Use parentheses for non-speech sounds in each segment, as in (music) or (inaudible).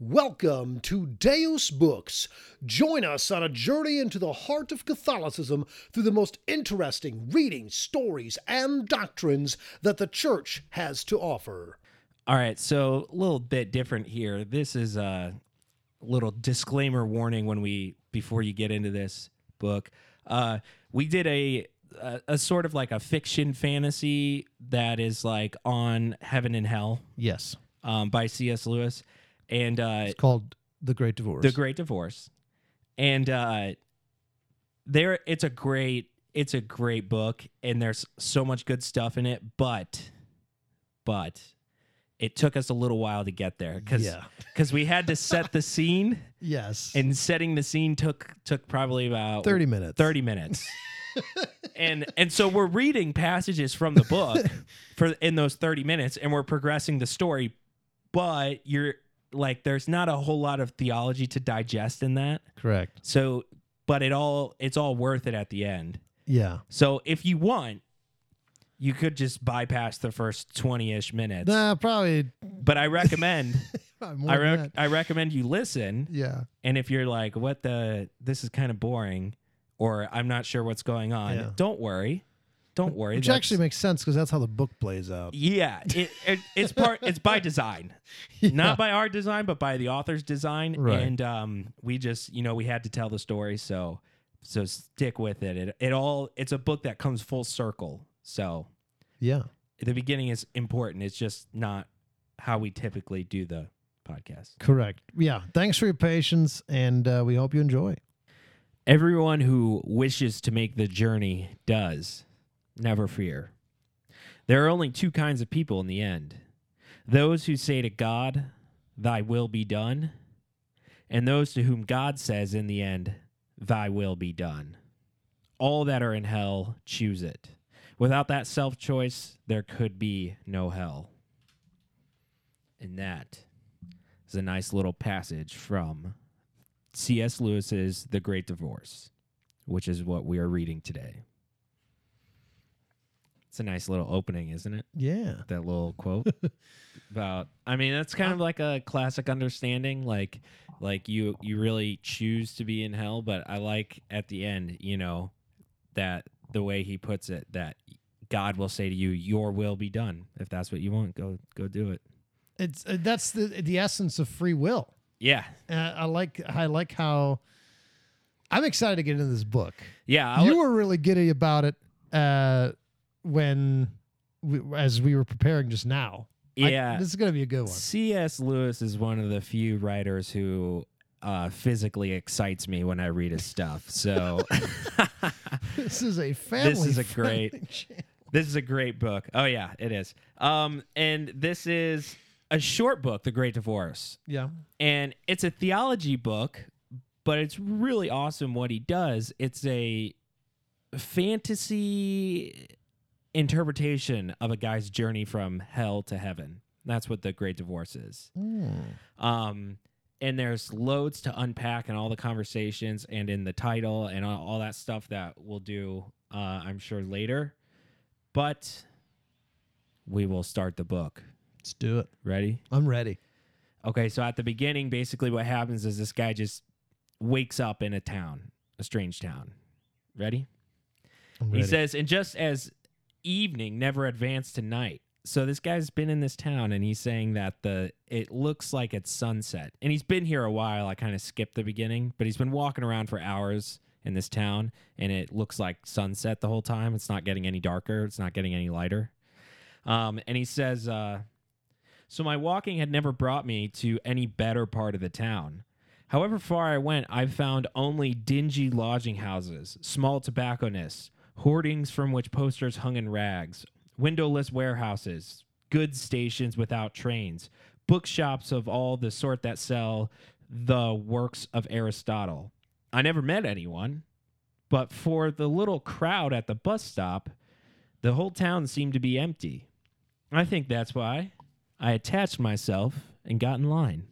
Welcome to Deus Books. Join us on a journey into the heart of Catholicism through the most interesting readings, stories, and doctrines that the Church has to offer. All right, so a little bit different here. This is a little disclaimer warning when we before you get into this book. Uh, we did a, a a sort of like a fiction fantasy that is like on Heaven and Hell Yes, um, by C.S. Lewis, and uh, it's called The Great Divorce. the Great Divorce, and uh, there it's a great it's a great book, and there's so much good stuff in it, but but it took us a little while to get there because Yeah. (laughs) we had to set the scene, yes, and setting the scene took took probably about 30 minutes. 30 minutes. (laughs) and and so we're reading passages from the book (laughs) for in those 30 minutes and we're progressing the story but you're like there's not a whole lot of theology to digest in that Correct. so but it all it's all worth it at the end Yeah. so if you want you could just bypass the first 20ish minutes Nah, probably, but i recommend (laughs) I, rec- I recommend you listen Yeah. and if you're like, what the, this is kind of boring, or I'm not sure what's going on, Yeah. don't worry. Don't worry. Which That's- actually makes sense because that's how the book plays out. yeah, it, it, it's part, it's by design, (laughs) Yeah. not by our design, but by the author's design. Right. And um, we just, you know, we had to tell the story, so so stick with it. It, it all, it's a book that comes full circle. So Yeah. the beginning is important. It's just not how we typically do the podcast. Correct. Yeah. Thanks for your patience, and uh, we hope you enjoy. Everyone who wishes to make the journey does. Never fear. There are only two kinds of people in the end those who say to God, Thy will be done, and those to whom God says in the end, Thy will be done. All that are in hell choose it. Without that self choice, there could be no hell. And that is a nice little passage from C.S. Lewis's The Great Divorce, which is what we are reading today. It's a nice little opening, isn't it? Yeah. That little quote (laughs) about I mean, that's kind of like a classic understanding like like you you really choose to be in hell, but I like at the end, you know, that the way he puts it that God will say to you, "Your will be done." If that's what you want, go go do it. It's uh, that's the the essence of free will. Yeah. Uh, I like I like how I'm excited to get into this book. Yeah, I'll- you were really giddy about it uh, when we, as we were preparing just now. I- yeah. this is gonna be a good one. C.S. Lewis is one of the few writers who uh, physically excites me when I read his stuff. So (laughs) This is a family. This is a great- channel. this is a great book. Oh yeah, it is. Um, and this is a short book, The Great Divorce, Yeah. and it's a theology book, but it's really awesome what he does. It's a fantasy interpretation of a guy's journey from hell to heaven. That's what The Great Divorce is. Um, and there's loads to unpack in all the conversations and in the title and all, that stuff that we'll do, uh, I'm sure, later. But we will start the book. Let's do it. Ready? I'm ready. Okay, so at the beginning, basically what happens is this guy just wakes up in a town, a strange town. Ready? I'm He says, and just as evening never advanced to night. So this guy's been in this town and he's saying that the it looks like it's sunset. And he's been here a while. I kind of skipped the beginning, but he's been walking around for hours in this town and it looks like sunset the whole time. It's not getting any darker, it's not getting any lighter. Um, and he says, uh, so my walking had never brought me to any better part of the town. However far I went, I found only dingy lodging houses, small tobacconists, hoardings from which posters hung in rags, windowless warehouses, goods stations without trains, bookshops of all the sort that sell the works of Aristotle. I never met anyone, but for the little crowd at the bus stop, the whole town seemed to be empty. I think that's why I attached myself and got in line.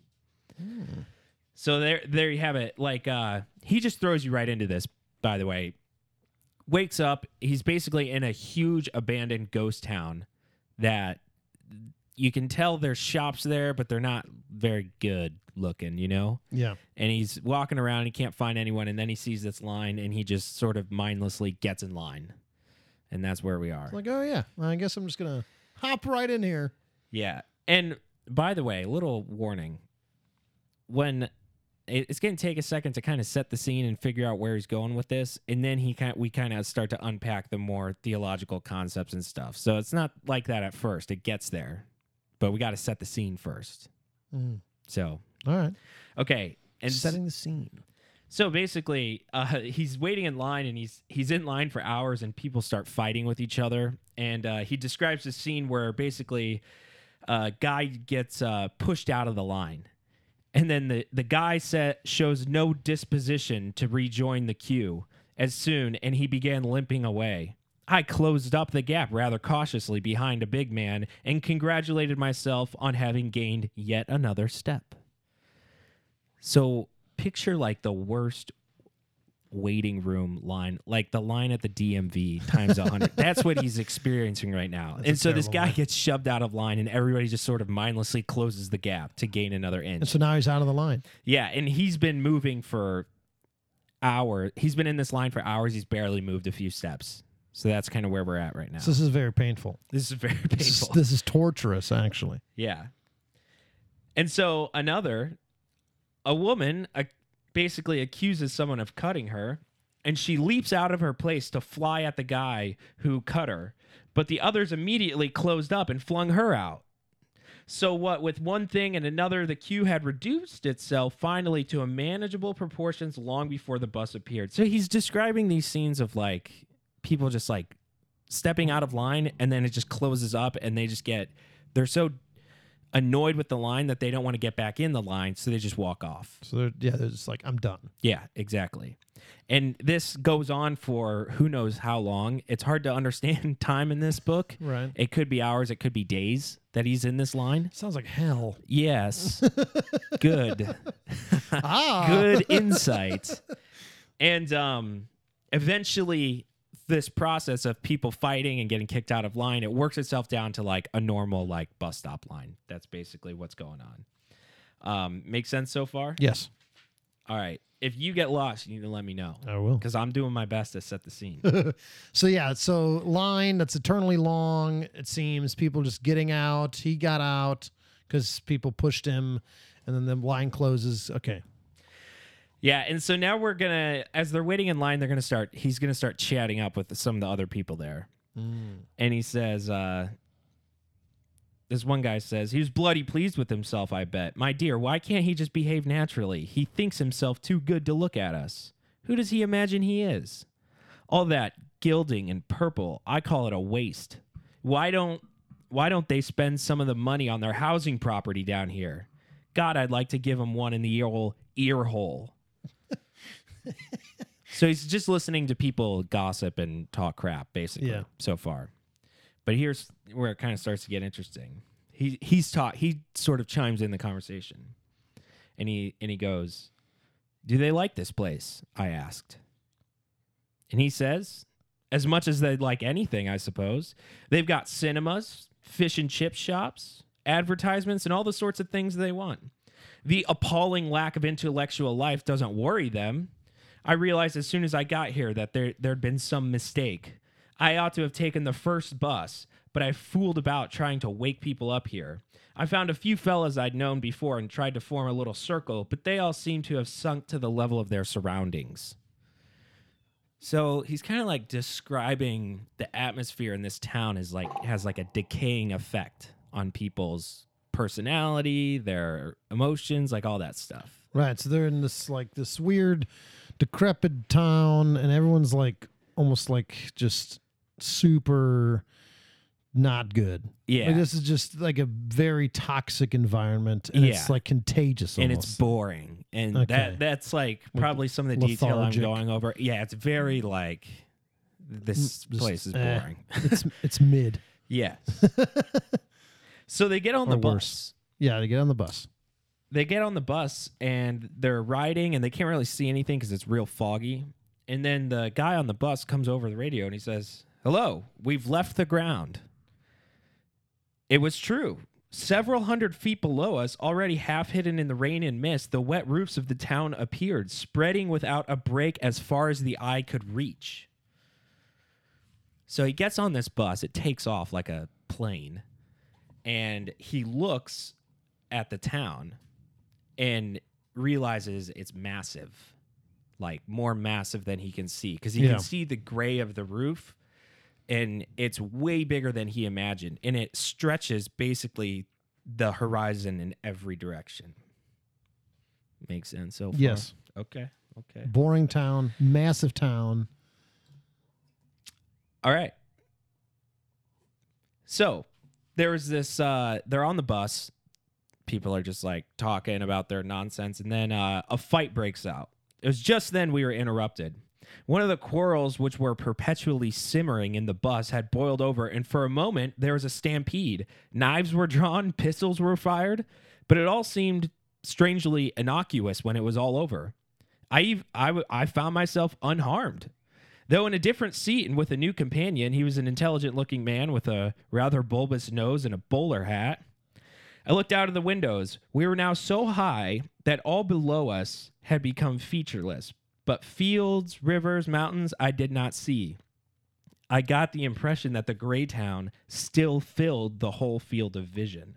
So there there you have it. Like uh he just throws you right into this, by the way. Wakes up, he's basically in a huge abandoned ghost town that you can tell there's shops there, but they're not very good looking, you know? Yeah. And he's walking around, he can't find anyone, and then he sees this line and he just sort of mindlessly gets in line. And that's where we are. It's like, oh yeah, I guess I'm just gonna hop right in here. Yeah. And by the way, little warning. When it's going to take a second to kind of set the scene and figure out where he's going with this, and then he kind we kind of start to unpack the more theological concepts and stuff. So it's not like that at first. It gets there, but we got to set the scene first. Mm. So All right. okay, and setting the scene. so basically, uh, (laughs) he's waiting in line, and he's he's in line for hours, and people start fighting with each other. And uh, he describes a scene where basically, a guy gets uh, pushed out of the line, and then the the guy set shows no disposition to rejoin the queue as soon, and he began limping away. I closed up the gap rather cautiously behind a big man and congratulated myself on having gained yet another step. So picture like the worst waiting room line, like the line at the DMV times a hundred. (laughs) That's what he's experiencing right now. That's and so this guy line. gets shoved out of line, and everybody just sort of mindlessly closes the gap to gain another inch. And so now he's out of the line. Yeah, and he's been moving for hours. He's been in this line for hours. He's barely moved a few steps. So that's kind of where we're at right now. So this is very painful. this is very This is, painful. this is torturous, actually. Yeah. And so another, a woman uh, basically accuses someone of cutting her, and she leaps out of her place to fly at the guy who cut her. But the others immediately closed up and flung her out. So, what with one thing and another, the queue had reduced itself finally to a manageable proportions long before the bus appeared. So, he's describing these scenes of like people just like stepping out of line and then it just closes up and they just get, they're so annoyed with the line that they don't want to get back in the line. So, they just walk off. So they're, yeah, they're just like, I'm done. Yeah, exactly. And this goes on for who knows how long. It's hard to understand (laughs) time in this book. Right. It could be hours, it could be days that he's in this line. Sounds like hell. Yes. (laughs) Good. ah. (laughs) Good insight. And um eventually this process of people fighting and getting kicked out of line, it works itself down to like a normal like bus stop line. That's basically what's going on. Um makes sense so far? Yes, All right. If you get lost, you need to let me know. I will. because I'm doing my best to set the scene. (laughs) So yeah, so line that's eternally long. It seems people just getting out. He got out because people pushed him, and then the line closes. Okay. Yeah, and so now we're gonna, as they're waiting in line, they're gonna start. He's gonna start chatting up with some of the other people there, and he says, uh, "This one guy says he was bloody pleased with himself. I bet, my dear, why can't he just behave naturally? He thinks himself too good to look at us. Who does he imagine he is? All that gilding and purple, I call it a waste. Why don't why don't they spend some of the money on their housing property down here? God, I'd like to give him one in the ear hole. So he's just listening to people gossip and talk crap, basically, Yeah. so far. But here's where it kind of starts to get interesting. He he's taught he sort of chimes in the conversation. And he and he goes, Do they like this place? I asked. And he says, as much as they'd like anything, I suppose. They've got cinemas, fish and chip shops, advertisements, and all the sorts of things they want. The appalling lack of intellectual life doesn't worry them. I realized as soon as I got here that there there'd been some mistake. I ought to have taken the first bus, but I fooled about trying to wake people up here. I found a few fellas I'd known before and tried to form a little circle, but they all seemed to have sunk to the level of their surroundings. So he's kind of like describing the atmosphere in this town is like has like a decaying effect on people's personality, their emotions, like all that stuff. Right. So they're in this like this weird, decrepit town, and everyone's like almost like just super not good. Yeah. Like, this is just like a very toxic environment, and it's like contagious. and it's boring. And Okay. that that's like probably some of the detail I'm going over. Yeah, it's very like this Mm, just, place is eh. boring. it's (laughs) it's mid. yes. (laughs) so they get on the Or bus. worse. Yeah, they get on the bus. They get on the bus and they're riding and they can't really see anything because it's real foggy. And then the guy on the bus comes over the radio and he says, Hello, we've left the ground. It was true. Several hundred feet below us, already half hidden in the rain and mist, the wet roofs of the town appeared, spreading without a break as far as the eye could reach. So he gets on this bus, it takes off like a plane, and he looks at the town and realizes it's massive. Like more massive than he can see because he Yeah. can see the gray of the roof and it's way bigger than he imagined and it stretches basically the horizon in every direction makes sense so far Yes. okay okay Boring town, massive town. all right so there was this uh they're on the bus people are just like talking about their nonsense and then uh, a fight breaks out. It was just then we were interrupted. One of the quarrels which were perpetually simmering in the bus had boiled over and for a moment there was a stampede. Knives were drawn (laughs) pistols were fired but it all seemed strangely innocuous when it was all over. I, I, I found myself unharmed. Though in a different seat and with a new companion, he was an intelligent looking man with a rather bulbous nose and a bowler hat. I looked out of the windows. We were now so high that all below us had become featureless, but fields, rivers, mountains I did not see. I got the impression that the gray town still filled the whole field of vision.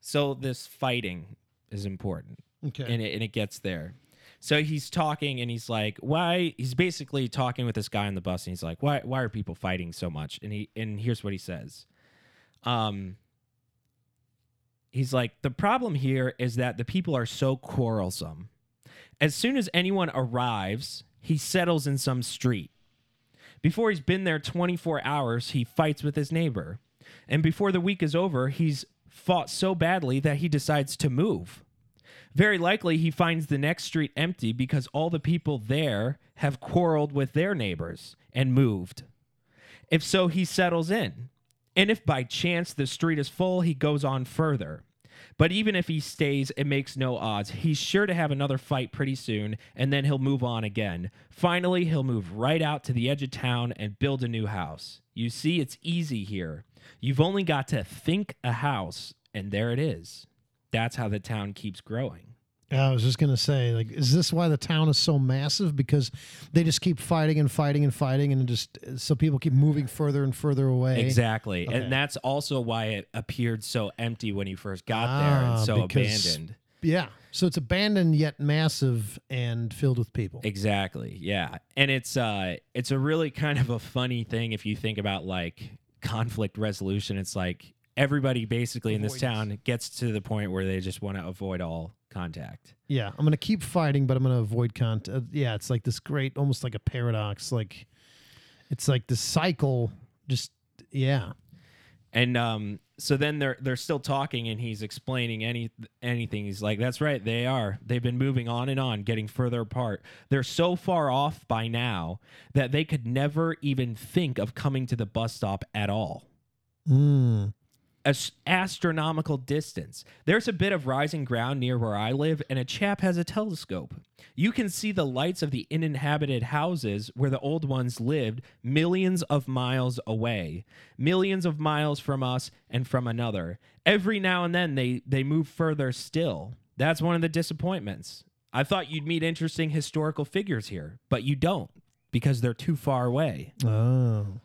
So, this fighting is important Okay. and it, and it gets there. So he's talking and he's like, why? He's basically talking with this guy on the bus and he's like, why? Why are people fighting so much? And he and here's what he says. Um. He's like, the problem here is that the people are so quarrelsome. As soon as anyone arrives, he settles in some street. Before he's been there 24 hours, he fights with his neighbor. And before the week is over, he's fought so badly that he decides to move. Very likely he finds the next street empty because all the people there have quarreled with their neighbors and moved. If so, he settles in. And if by chance the street is full, he goes on further. But even if he stays, it makes no odds. He's sure to have another fight pretty soon, and then he'll move on again. Finally, he'll move right out to the edge of town and build a new house. You see, it's easy here. You've only got to think a house, and there it is. That's how the town keeps growing. I was just gonna say, like, is this why the town is so massive? Because they just keep fighting and fighting and fighting, and just so people keep moving further and further away. Exactly. Okay. And that's also why it appeared so empty when you first got there Ah, and so because- abandoned. Yeah. So it's abandoned yet massive and filled with people. Exactly. Yeah. And it's uh it's a really (laughs) kind of a funny thing if you think about like conflict resolution. It's like everybody basically in this Avoidance. town gets to the point where they just want to avoid all contact. Yeah, I'm gonna keep fighting, but I'm gonna avoid contact. Uh, yeah, it's like this great, almost like a paradox. Like it's like the cycle. Just yeah. And um so then they're they're still talking and he's explaining any anything. He's like, That's right, they are. They've been moving on and on, getting further apart. They're so far off by now that they could never even think of coming to the bus stop at all. Mm. As astronomical distance. There's a bit of rising ground near where I live, and a chap has a telescope. You can see the lights of the uninhabited houses where the old ones lived millions of miles away, millions of miles from us and from another. Every now and then they, they move further still. That's one of the disappointments. I thought you'd meet interesting historical figures here, but you don't because they're too far away. Oh.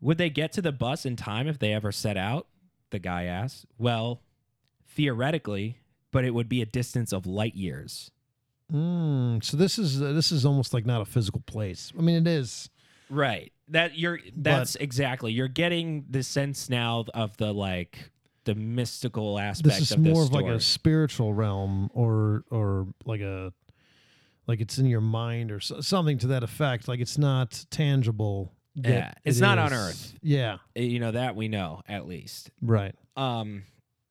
Would they get to the bus in time if they ever set out? The guy asked. Well, theoretically, but it would be a distance of light years. Mm. So this is uh, this is almost like not a physical place. I mean, it is. Right. That you're that's exactly. You're getting the sense now of the like the mystical aspect This is of this more of story. like a spiritual realm, or or like a like it's in your mind or so, something to that effect. Like it's not tangible. Yeah, it's it not on. Earth. Yeah. you know that we know at least. Right. Um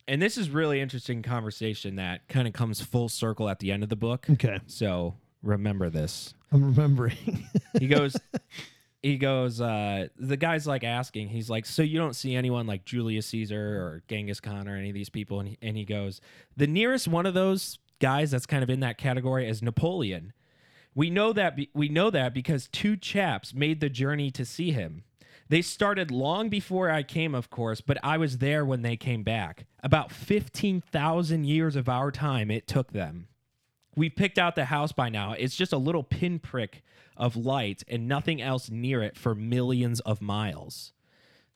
and this is really interesting conversation that kind of comes full circle at the end of the book. Okay. So remember this. I'm remembering. (laughs) he goes he goes uh the guy's like asking he's like so you don't see anyone like julius caesar or genghis khan or any of these people and he, and he goes the nearest one of those guys that's kind of in that category is napoleon we know that be- we know that because two chaps made the journey to see him They started long before I came, of course, but I was there when they came back. About 15,000 years of our time it took them. We've picked out the house by now. It's just a little pinprick of light and nothing else near it for millions of miles.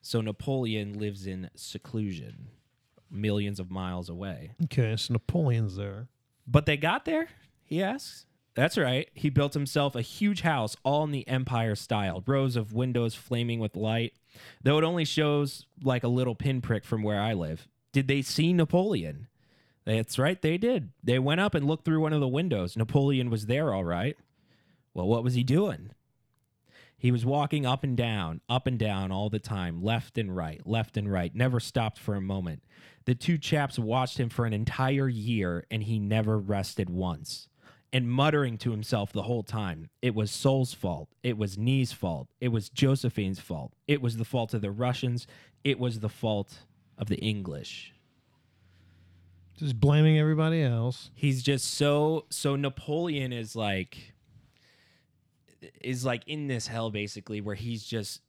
So Napoleon lives in seclusion, millions of miles away. Okay, so Napoleon's there. But they got there? He asks. That's right. He built himself a huge house, all in the Empire style, rows of windows flaming with light. Though it only shows like a little pinprick from where I live. Did they see Napoleon? That's right, they did. They went up and looked through one of the windows. Napoleon was there, all right. Well, what was he doing? He was walking up and down, up and down all the time, left and right, left and right, never stopped for a moment. The two chaps watched him for an entire year, and he never rested once. And muttering to himself the whole time, it was Soult's fault. It was Ney's fault. It was Josephine's fault. It was the fault of the Russians. It was the fault of the English. Just blaming everybody else. He's just so so Napoleon is like is like in this hell basically where he's just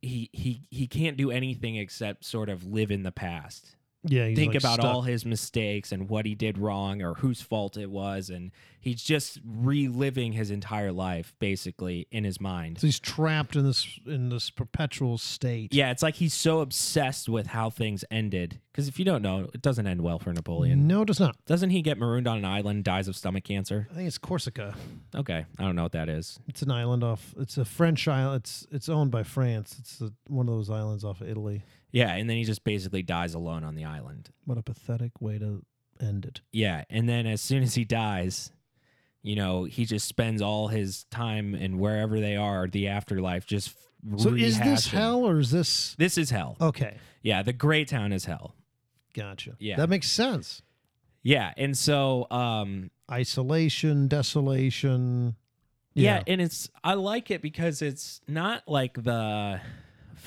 he he he can't do anything except sort of live in the past Yeah, think like about stuck. all his mistakes and what he did wrong or whose fault it was and he's just reliving his entire life basically in his mind So he's trapped in this in this perpetual state. yeah it's like he's so obsessed with how things ended because if you don't know it doesn't end well for napoleon No, it does not. doesn't he get marooned on an island dies of stomach cancer I think it's Corsica. okay i don't know what that is It's an island off. It's a French island. It's it's owned by France. It's the, one of those islands off of Italy. Yeah and then he just basically dies alone on the island What a pathetic way to end it. Yeah, and then as soon as he dies, you know, he just spends all his time and wherever they are, the afterlife, just So is this hell or is this This is hell. okay? Yeah, the gray town is hell. Gotcha. Yeah. that makes sense. Yeah, and so um Isolation, desolation. yeah, and it's I like it because it's not like the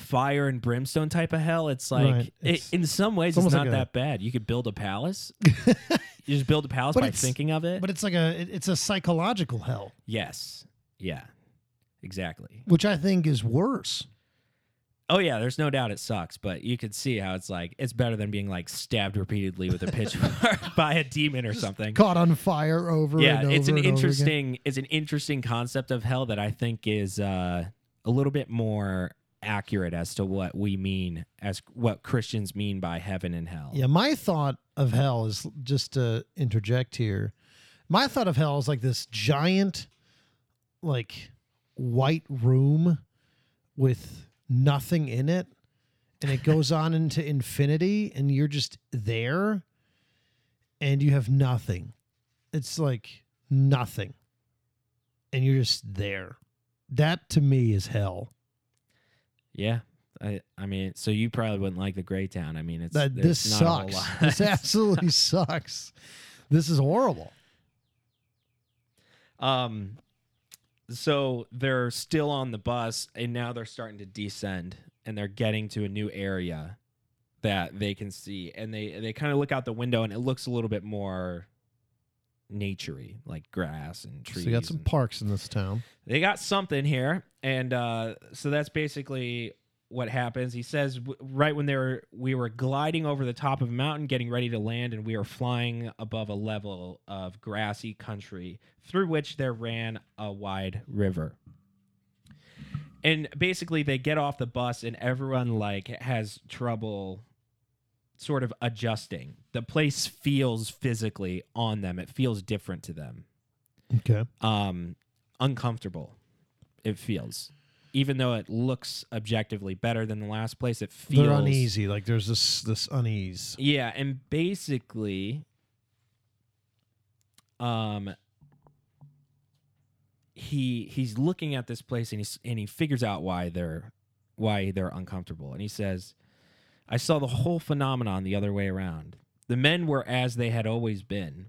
fire and brimstone type of hell. It's like Right, it, in some ways it's it's, not like a- that bad. You could build a palace. (laughs) you just build a palace by thinking of it. but it's like a it- it's a psychological hell, yes. Yeah. Exactly. which I think is worse. Oh yeah, there's no doubt it sucks, but you could see how it's like it's better than being like stabbed repeatedly with a pitchfork (laughs) by a demon or something. Caught on fire over Yeah, and over it's an interesting it's an interesting concept of hell that I think is uh, a little bit more accurate as to what we mean as what Christians mean by heaven and hell. Yeah, my thought of hell is just to interject here. My thought of hell is like this giant, like white room with nothing in it, and it goes (laughs) on into infinity, and you're just there, and you have nothing. It's like nothing, and you're just there. That to me is hell. Yeah. I, I mean, so you probably wouldn't like the Gray Town. I mean, it's That this not a whole sucks. this (laughs) absolutely (laughs) sucks. This is horrible. Um, so they're still on the bus, and now they're starting to descend, and they're getting to a new area that they can see, and they they kind of look out the window, and it looks a little bit more naturey, like grass and trees. So you got some and- parks in this town. they got something here, and uh, so that's basically what happens. He says w- right when they were we were gliding over the top of a mountain, getting ready to land, and we were flying above a level of grassy country through which there ran a wide river. And basically, they get off the bus, and everyone like has trouble sort of adjusting. The place feels physically on them; it feels different to them Okay. um uncomfortable it feels even though it looks objectively better than the last place it feels They're uneasy. Like there's this this unease. yeah and basically um he he's looking at this place and he's and he figures out why they're why they're uncomfortable and he says i saw the whole phenomenon the other way around. The men were as they had always been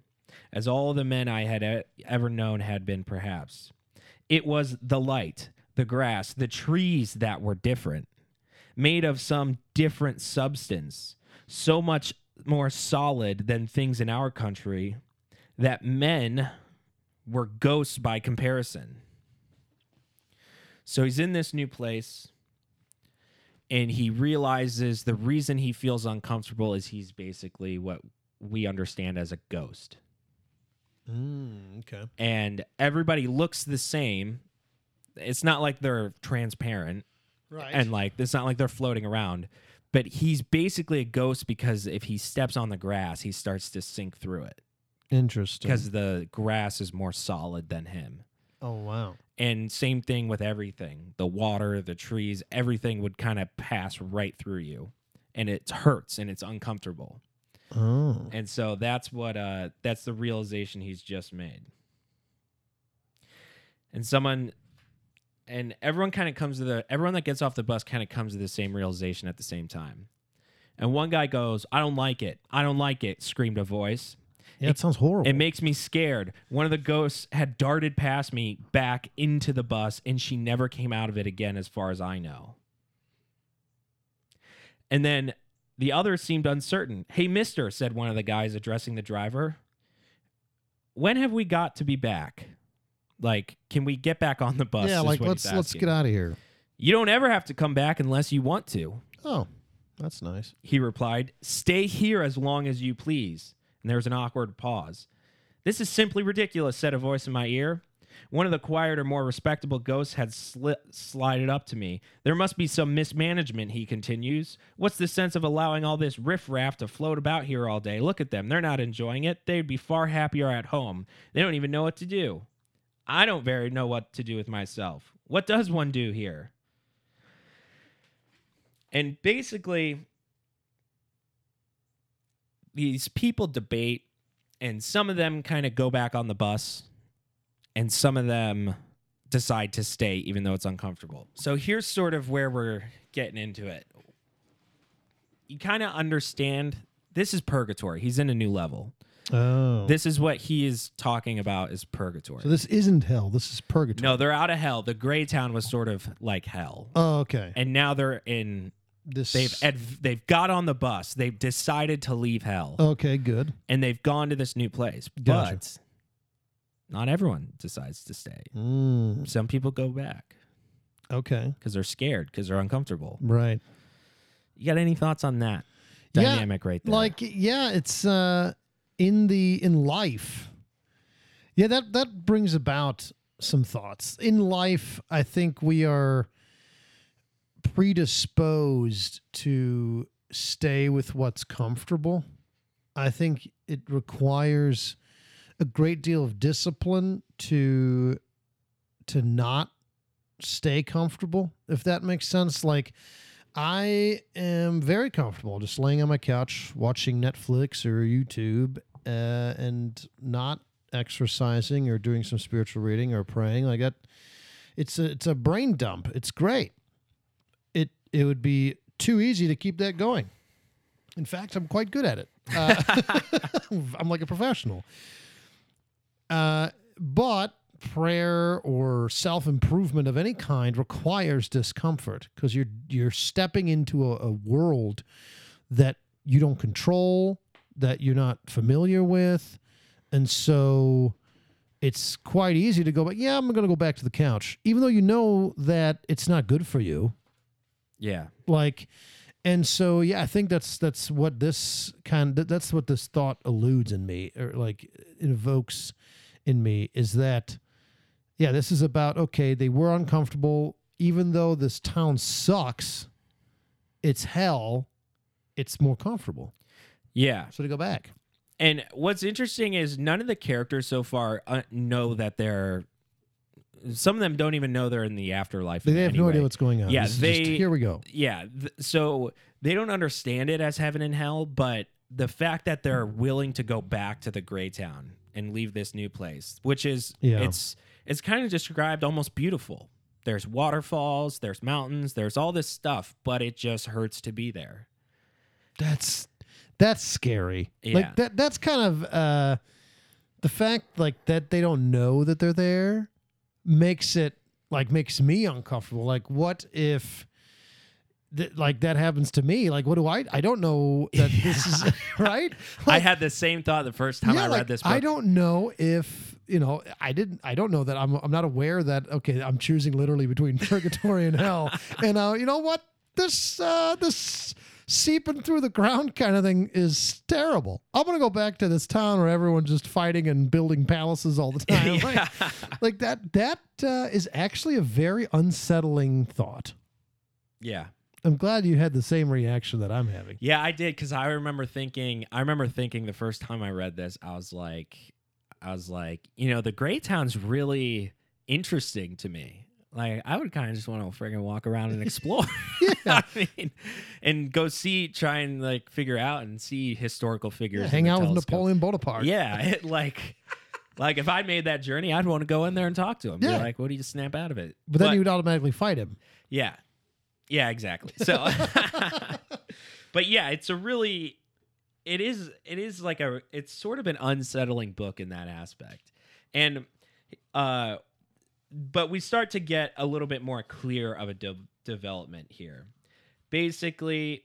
as all the men i had ever known had been perhaps. It was the light the grass the trees that were different made of some different substance so much more solid than things in our country that men were ghosts by comparison. So he's in this new place and he realizes the reason he feels uncomfortable is he's basically what we understand as a ghost. Mm, okay. And everybody looks the same. It's not like they're transparent Right. and like it's not like they're floating around. But he's basically a ghost because if he steps on the grass, he starts to sink through it Interesting. because the grass is more solid than him. oh wow. And same thing with everything the water, the trees, everything would kind of pass right through you. And it hurts and it's uncomfortable. Oh. And so that's what uh that's the realization he's just made. And someone and everyone kind of comes to the everyone that gets off the bus kind of comes to the same realization at the same time. And one guy goes, "I don't like it. I don't like it," screamed a voice. Yeah, it, sounds horrible. It makes me scared. One of the ghosts had darted past me back into the bus, and she never came out of it again, as far as I know. And then the other seemed uncertain. Hey, mister, said one of the guys addressing the driver. When have we got to be back? Like, can we get back on the bus? yeah, like let's let's get out of here. You don't ever have to come back unless you want to. Oh, that's nice. He replied, Stay here as long as you please. And there was an awkward pause. This is simply ridiculous, said a voice in my ear. One of the quieter, more respectable ghosts had sli- slided up to me. There must be some mismanagement, he continues. What's the sense of allowing all this riffraff to float about here all day? Look at them. They're not enjoying it. They'd be far happier at home. They don't even know what to do. I don't very know what to do with myself. What does one do here? And basically, these people debate, and some of them kind of go back on the bus, and some of them decide to stay, even though it's uncomfortable. So here's sort of where we're getting into it. You kind of understand this is purgatory. He's in a new level. Oh, This is what he is talking about is purgatory. so this isn't hell. This is purgatory. no, they're out of hell. The gray town was sort of like hell. Oh, okay. And now they're in This they've adv- they've got on the bus. They've decided to leave hell. Okay, good. and they've gone to this new place. Gotcha. But not everyone decides to stay. Mm, Some people go back okay. because they're scared, because they're uncomfortable. Right. You got any thoughts on that Yeah, dynamic right there? Like, yeah, it's uh in the in life. Yeah, that that brings about some thoughts. In life, I think we are predisposed to stay with what's comfortable. I think it requires a great deal of discipline to to not stay comfortable, if that makes sense. Like I am very comfortable just laying on my couch watching Netflix or YouTube uh, and not exercising or doing some spiritual reading or praying. Like that, it's a it's a brain dump. It's great. It would be too easy to keep that going. In fact, I'm quite good at it. Uh, (laughs) I'm like a professional. Uh, but prayer or self improvement of any kind requires discomfort because you're you're stepping into a, a world that you don't control, that you're not familiar with, and so it's quite easy to go. But yeah, I'm going to go back to the couch, even though you know that it's not good for you yeah, like and so yeah i think that's that's what this kind that, that's what this thought eludes in me or like invokes in me is that yeah this is about okay they were uncomfortable even though this town sucks it's hell it's more comfortable yeah. so to go back And what's interesting is none of the characters so far uh, know that they're. Some of them don't even know they're in the afterlife. they have no way. idea what's going on Yeah, This is just, they- here we go yeah th- so they don't understand it as heaven and hell but the fact that they're willing to go back to the gray town and leave this new place which is Yeah. it's it's kind of described almost beautiful there's waterfalls there's mountains there's all this stuff but it just hurts to be there that's that's scary Yeah. like that that's kind of uh the fact like that they don't know that they're there makes it like makes me uncomfortable. Like what if th- like that happens to me? Like what do i i don't know that (laughs) this is (laughs) right? I had the same thought the first time yeah, i read like, this book. i don't know if you know i didn't i don't know that i'm i'm not aware that okay i'm choosing literally between (laughs) purgatory and hell. And uh you know what? This uh, this seeping through the ground kind of thing is terrible. I'm gonna go back to this town where everyone's just fighting and building palaces all the (laughs) time. Like, Yeah. like that. That uh, is actually a very unsettling thought. yeah. I'm glad you had the same reaction that I'm having. Yeah, I did because I remember thinking. I remember thinking the first time I read this, I was like, I was like, you know, the gray town's really interesting to me. Like, I would kind of just want to friggin' walk around and explore. (laughs) (laughs) I mean, and go see, try and like figure out and see historical figures. Yeah, hang out with. Napoleon Bonaparte. Yeah, (laughs) it, like, like if I made that journey, I'd want to go in there and talk to him. Be Yeah. like, what do you snap out of it? But then you would automatically fight him. Yeah. Yeah, exactly. So But yeah, it's a really it is it is like a it's sort of an unsettling book in that aspect. And uh but we start to get a little bit more clear of a de- development here. Basically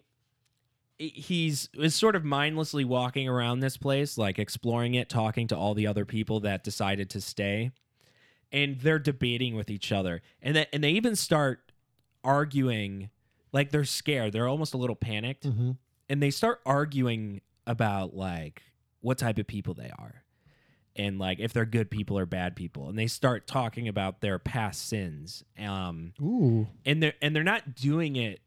he's is sort of mindlessly walking around this place like exploring it talking to all the other people that decided to stay. And they're debating with each other. And that and they even start arguing like they're scared. They're almost a little panicked. Mm-hmm. and they start arguing about like what type of people they are and like if they're good people or bad people and they start talking about their past sins um Ooh. and they're and they're not doing it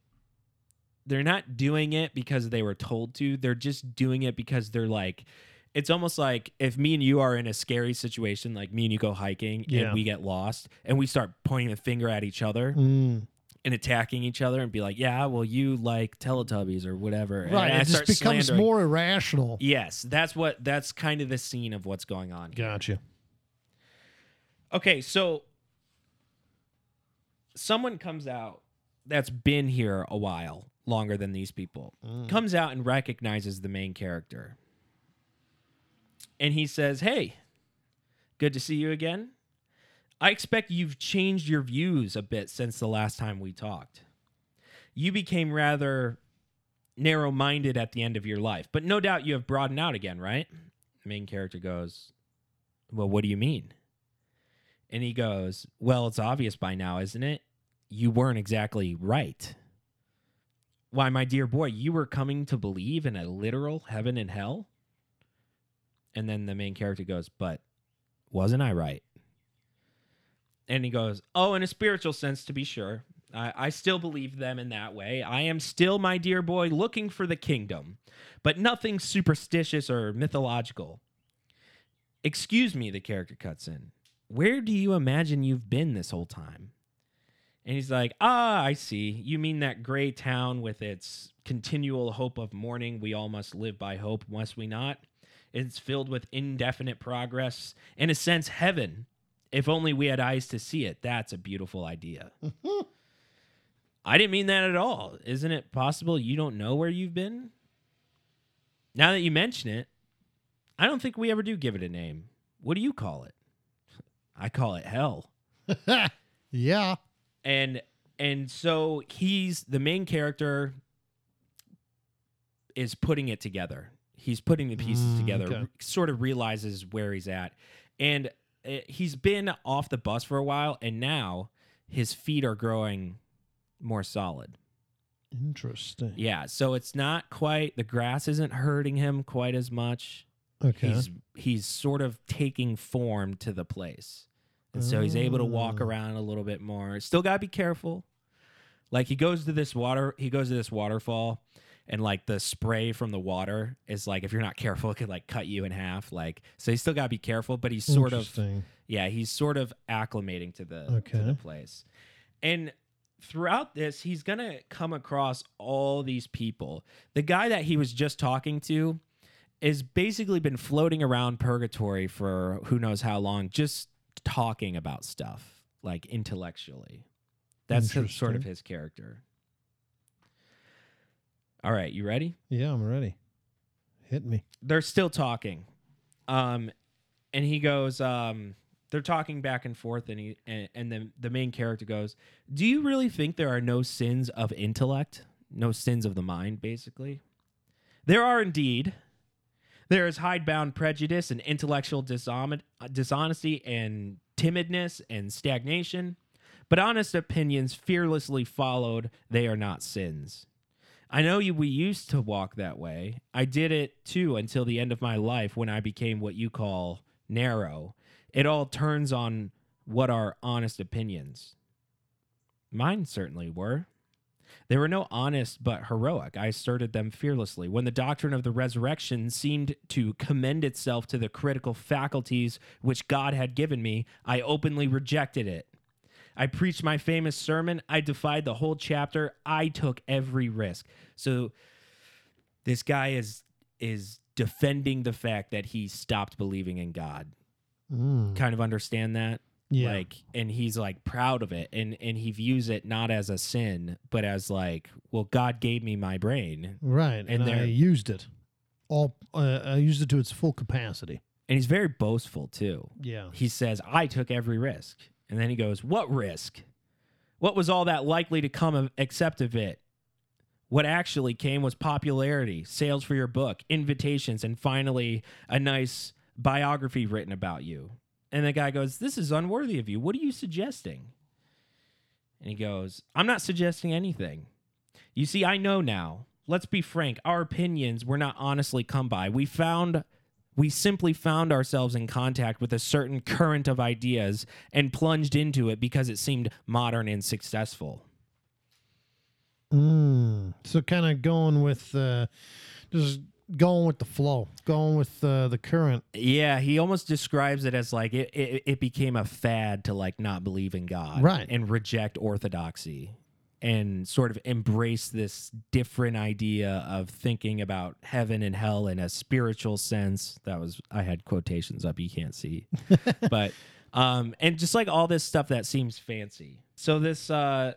they're not doing it because they were told to they're just doing it because they're like it's almost like if me and you are in a scary situation like me and you go hiking Yeah. and we get lost and we start pointing the finger at each other Mm. And attacking each other and be like yeah well you like teletubbies or whatever And Right. I It just becomes slandering- more irrational. yes that's what that's kind of the scene of what's going on Gotcha. Okay, so someone comes out that's been here a while, longer than these people, mm. comes out and recognizes the main character. And he says, Hey, good to see you again. I expect you've changed your views a bit since the last time we talked. You became rather narrow minded at the end of your life, but no doubt you have broadened out again, right? The main character goes, Well, what do you mean? And he goes, Well, it's obvious by now, isn't it? You weren't exactly right. Why, my dear boy, you were coming to believe in a literal heaven and hell? And then the main character goes, But wasn't I right? And he goes, Oh, in a spiritual sense, to be sure. I, I still believe them in that way. I am still, my dear boy, looking for the kingdom, but nothing superstitious or mythological. Excuse me, the character cuts in. Where do you imagine you've been this whole time? And he's like, Ah, I see. You mean that gray town with its continual hope of morning? We all must live by hope, must we not? It's filled with indefinite progress. In a sense, heaven. If only we had eyes to see it. That's a beautiful idea. I didn't mean that at all. Isn't it possible you don't know where you've been? Now that you mention it, I don't think we ever do give it a name. What do you call it? I call it hell. (laughs) yeah. And and so he's the main character is putting it together. He's putting the pieces Mm, together, okay. sort of realizes where he's at. And uh, he's been off the bus for a while and now his feet are growing more solid. Interesting. Yeah, so it's not quite the grass isn't hurting him quite as much. Okay. He's he's sort of taking form to the place. And so he's able to walk Oh. around a little bit more. Still got to be careful. Like he goes to this water, he goes to this waterfall and like the spray from the water is like if you're not careful it could like cut you in half like so he's still got to be careful but he's sort of yeah, he's sort of acclimating to the to the place. And throughout this, he's gonna come across all these people. The guy that he was just talking to is basically been floating around purgatory for who knows how long, just talking about stuff like intellectually. That's sort of his character. All right, you ready? Yeah, I'm ready. Hit me. they're still talking um and he goes um they're talking back and forth and he and, and then the main character goes do you really think there are no sins of intellect no sins of the mind basically there are indeed there is hidebound prejudice and intellectual dishon- dishonesty and timidness and stagnation But honest opinions fearlessly followed, they are not sins. I know you we used to walk that way. I did it too until the end of my life when I became what you call narrow. It all turns on what are honest opinions. Mine certainly were. They were no honest but heroic. I asserted them fearlessly. When the doctrine of the resurrection seemed to commend itself to the critical faculties which God had given me, I openly rejected it. I preached my famous sermon. I defied the whole chapter. I took every risk. So this guy is is defending the fact that he stopped believing in God. Mm. Kind of understand that? Yeah. like and he's like proud of it and and he views it not as a sin but as like well god gave me my brain right. and And, I used it. All uh, I used it to its full capacity. and he's very boastful too Yeah. he says i took every risk and then he goes what risk? What was all that likely to come of, except of it? What actually came was popularity sales for your book invitations and finally a nice biography written about you. And the guy goes this is unworthy of you. What are you suggesting? And he goes i'm not suggesting anything. You see i know now. Let's be frank. Our opinions were not honestly come by. We found we simply found ourselves in contact with a certain current of ideas and plunged into it because it seemed modern and successful Mm. So kind of going with uh, just going with the flow, going with uh, the current. Yeah, he almost describes it as like it, it, it became a fad to like not believe in God, Right. and reject orthodoxy, and sort of embrace this different idea of thinking about heaven and hell in a spiritual sense. That was I had quotations up, you can't see, (laughs) but um, and just like all this stuff that seems fancy. So this uh,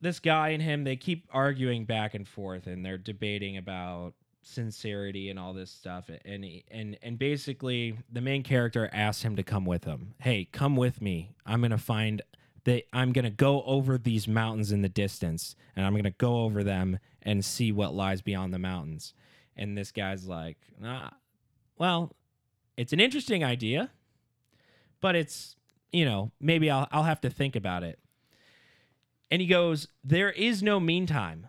this guy and him they keep arguing back and forth, and they're debating about sincerity and all this stuff and he, and and basically the main character asks him to come with him hey come with me i'm gonna find that i'm gonna go over these mountains in the distance and i'm gonna go over them and see what lies beyond the mountains and this guy's like nah, well it's an interesting idea but it's you know maybe i'll, I'll have to think about it and he goes there is no meantime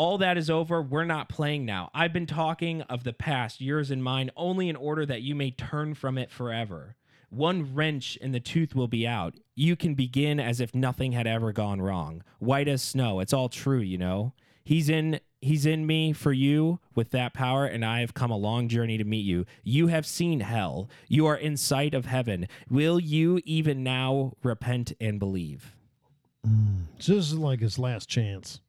all that is over. We're not playing now. I've been talking of the past, yours and mine, only in order that you may turn from it forever. One wrench and the tooth will be out. You can begin as if nothing had ever gone wrong. White as snow. It's all true, you know. He's in he's in me for you with that power and I have come a long journey to meet you. You have seen hell. You are in sight of heaven. Will you even now repent and believe? Mm. So this is like his last chance.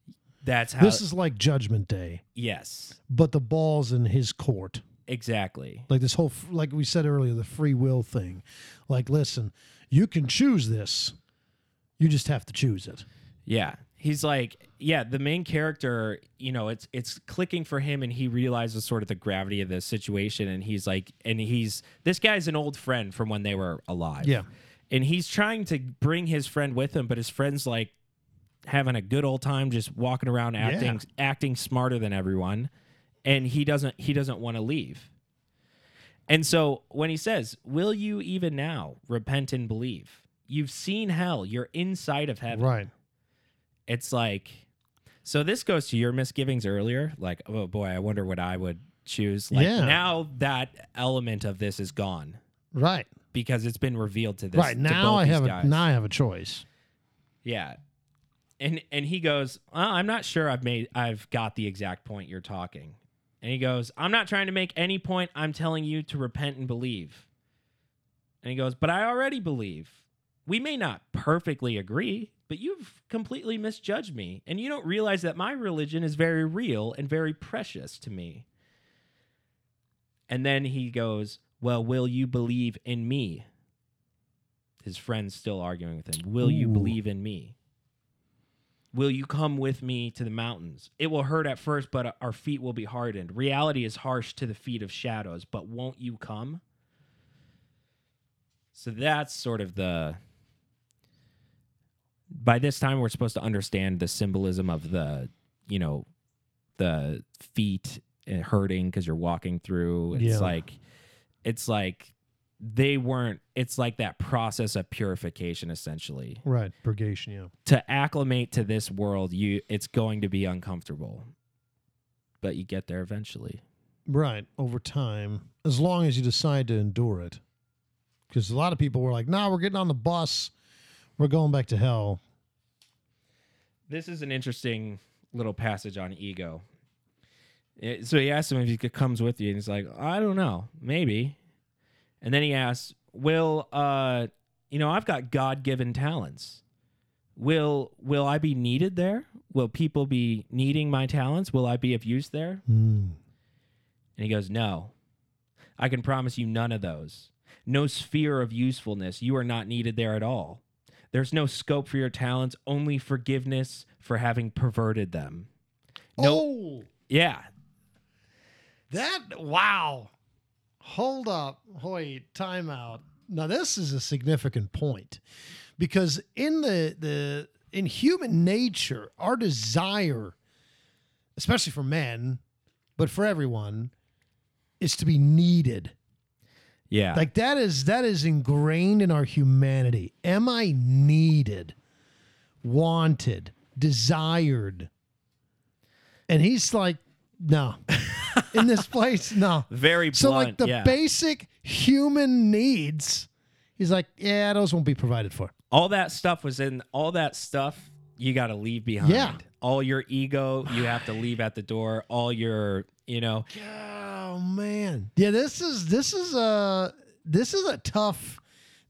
That's how This is like Judgment Day, Yes. but the ball's in his court. Exactly. Like this whole, f- like we said earlier, the free will thing. Like, listen, you can choose this. You just have to choose it. Yeah. He's like, yeah, the main character, you know, it's it's clicking for him and he realizes sort of the gravity of the situation and he's like and he's this guy's an old friend from when they were alive. Yeah. And he's trying to bring his friend with him, but his friend's like having a good old time just walking around acting acting smarter than everyone and he doesn't he doesn't want to leave. And so when he says, "Will you even now repent and believe?" You've seen hell. You're inside of heaven Right. it's like so this goes to your misgivings earlier like oh boy i wonder what i would choose like Yeah. now that element of this is gone Right. because it's been revealed to this right. Now I have a now I have a choice. yeah and and he goes well, i'm not sure i've made i've got the exact point you're talking and he goes i'm not trying to make any point. I'm telling you to repent and believe. And he goes but i already believe. We may not perfectly agree but you've completely misjudged me and you don't realize that my religion is very real and very precious to me. And then he goes well will you believe in me? His friend's still arguing with him. Will you believe in me Will you come with me to the mountains? It will hurt at first, but our feet will be hardened. Reality is harsh to the feet of shadows, but won't you come? So that's sort of the. By this time, we're supposed to understand the symbolism of the, you know, the feet uh, hurting because you're walking through. It's Yeah. like, it's like they weren't it's like that process of purification essentially Right. Purgation. Yeah. to acclimate to this world you it's going to be uncomfortable but you get there eventually Right. Over time, as long as you decide to endure it. Because a lot of people were like, nah, we're getting on the bus. We're going back to hell. this is an interesting little passage on ego It- so he asks him if he could comes with you and he's like i don't know maybe and then he asks will uh you know i've got god-given talents will will i be needed there will people be needing my talents will i be of use there Hmm. And he goes, No. I can promise you none of those. No sphere of usefulness. You are not needed there at all. There's no scope for your talents, only forgiveness for having perverted them. No. Oh, Yeah. that, wow. Hold up. Wait, time out. Now, this is a significant point because in the, the, in human nature, our desire, especially for men, but for everyone, is to be needed. Yeah. Like that is that is ingrained in our humanity. Am I needed, wanted, desired? And he's like, no. (laughs) in this place, no. (laughs) Very blunt. So like the yeah. basic human needs, he's like, yeah, those won't be provided for. all that stuff was in all that stuff you got to leave behind. Yeah. All your ego you have to leave at the door. All your, you know, Oh man. Yeah, this is this is a this is a tough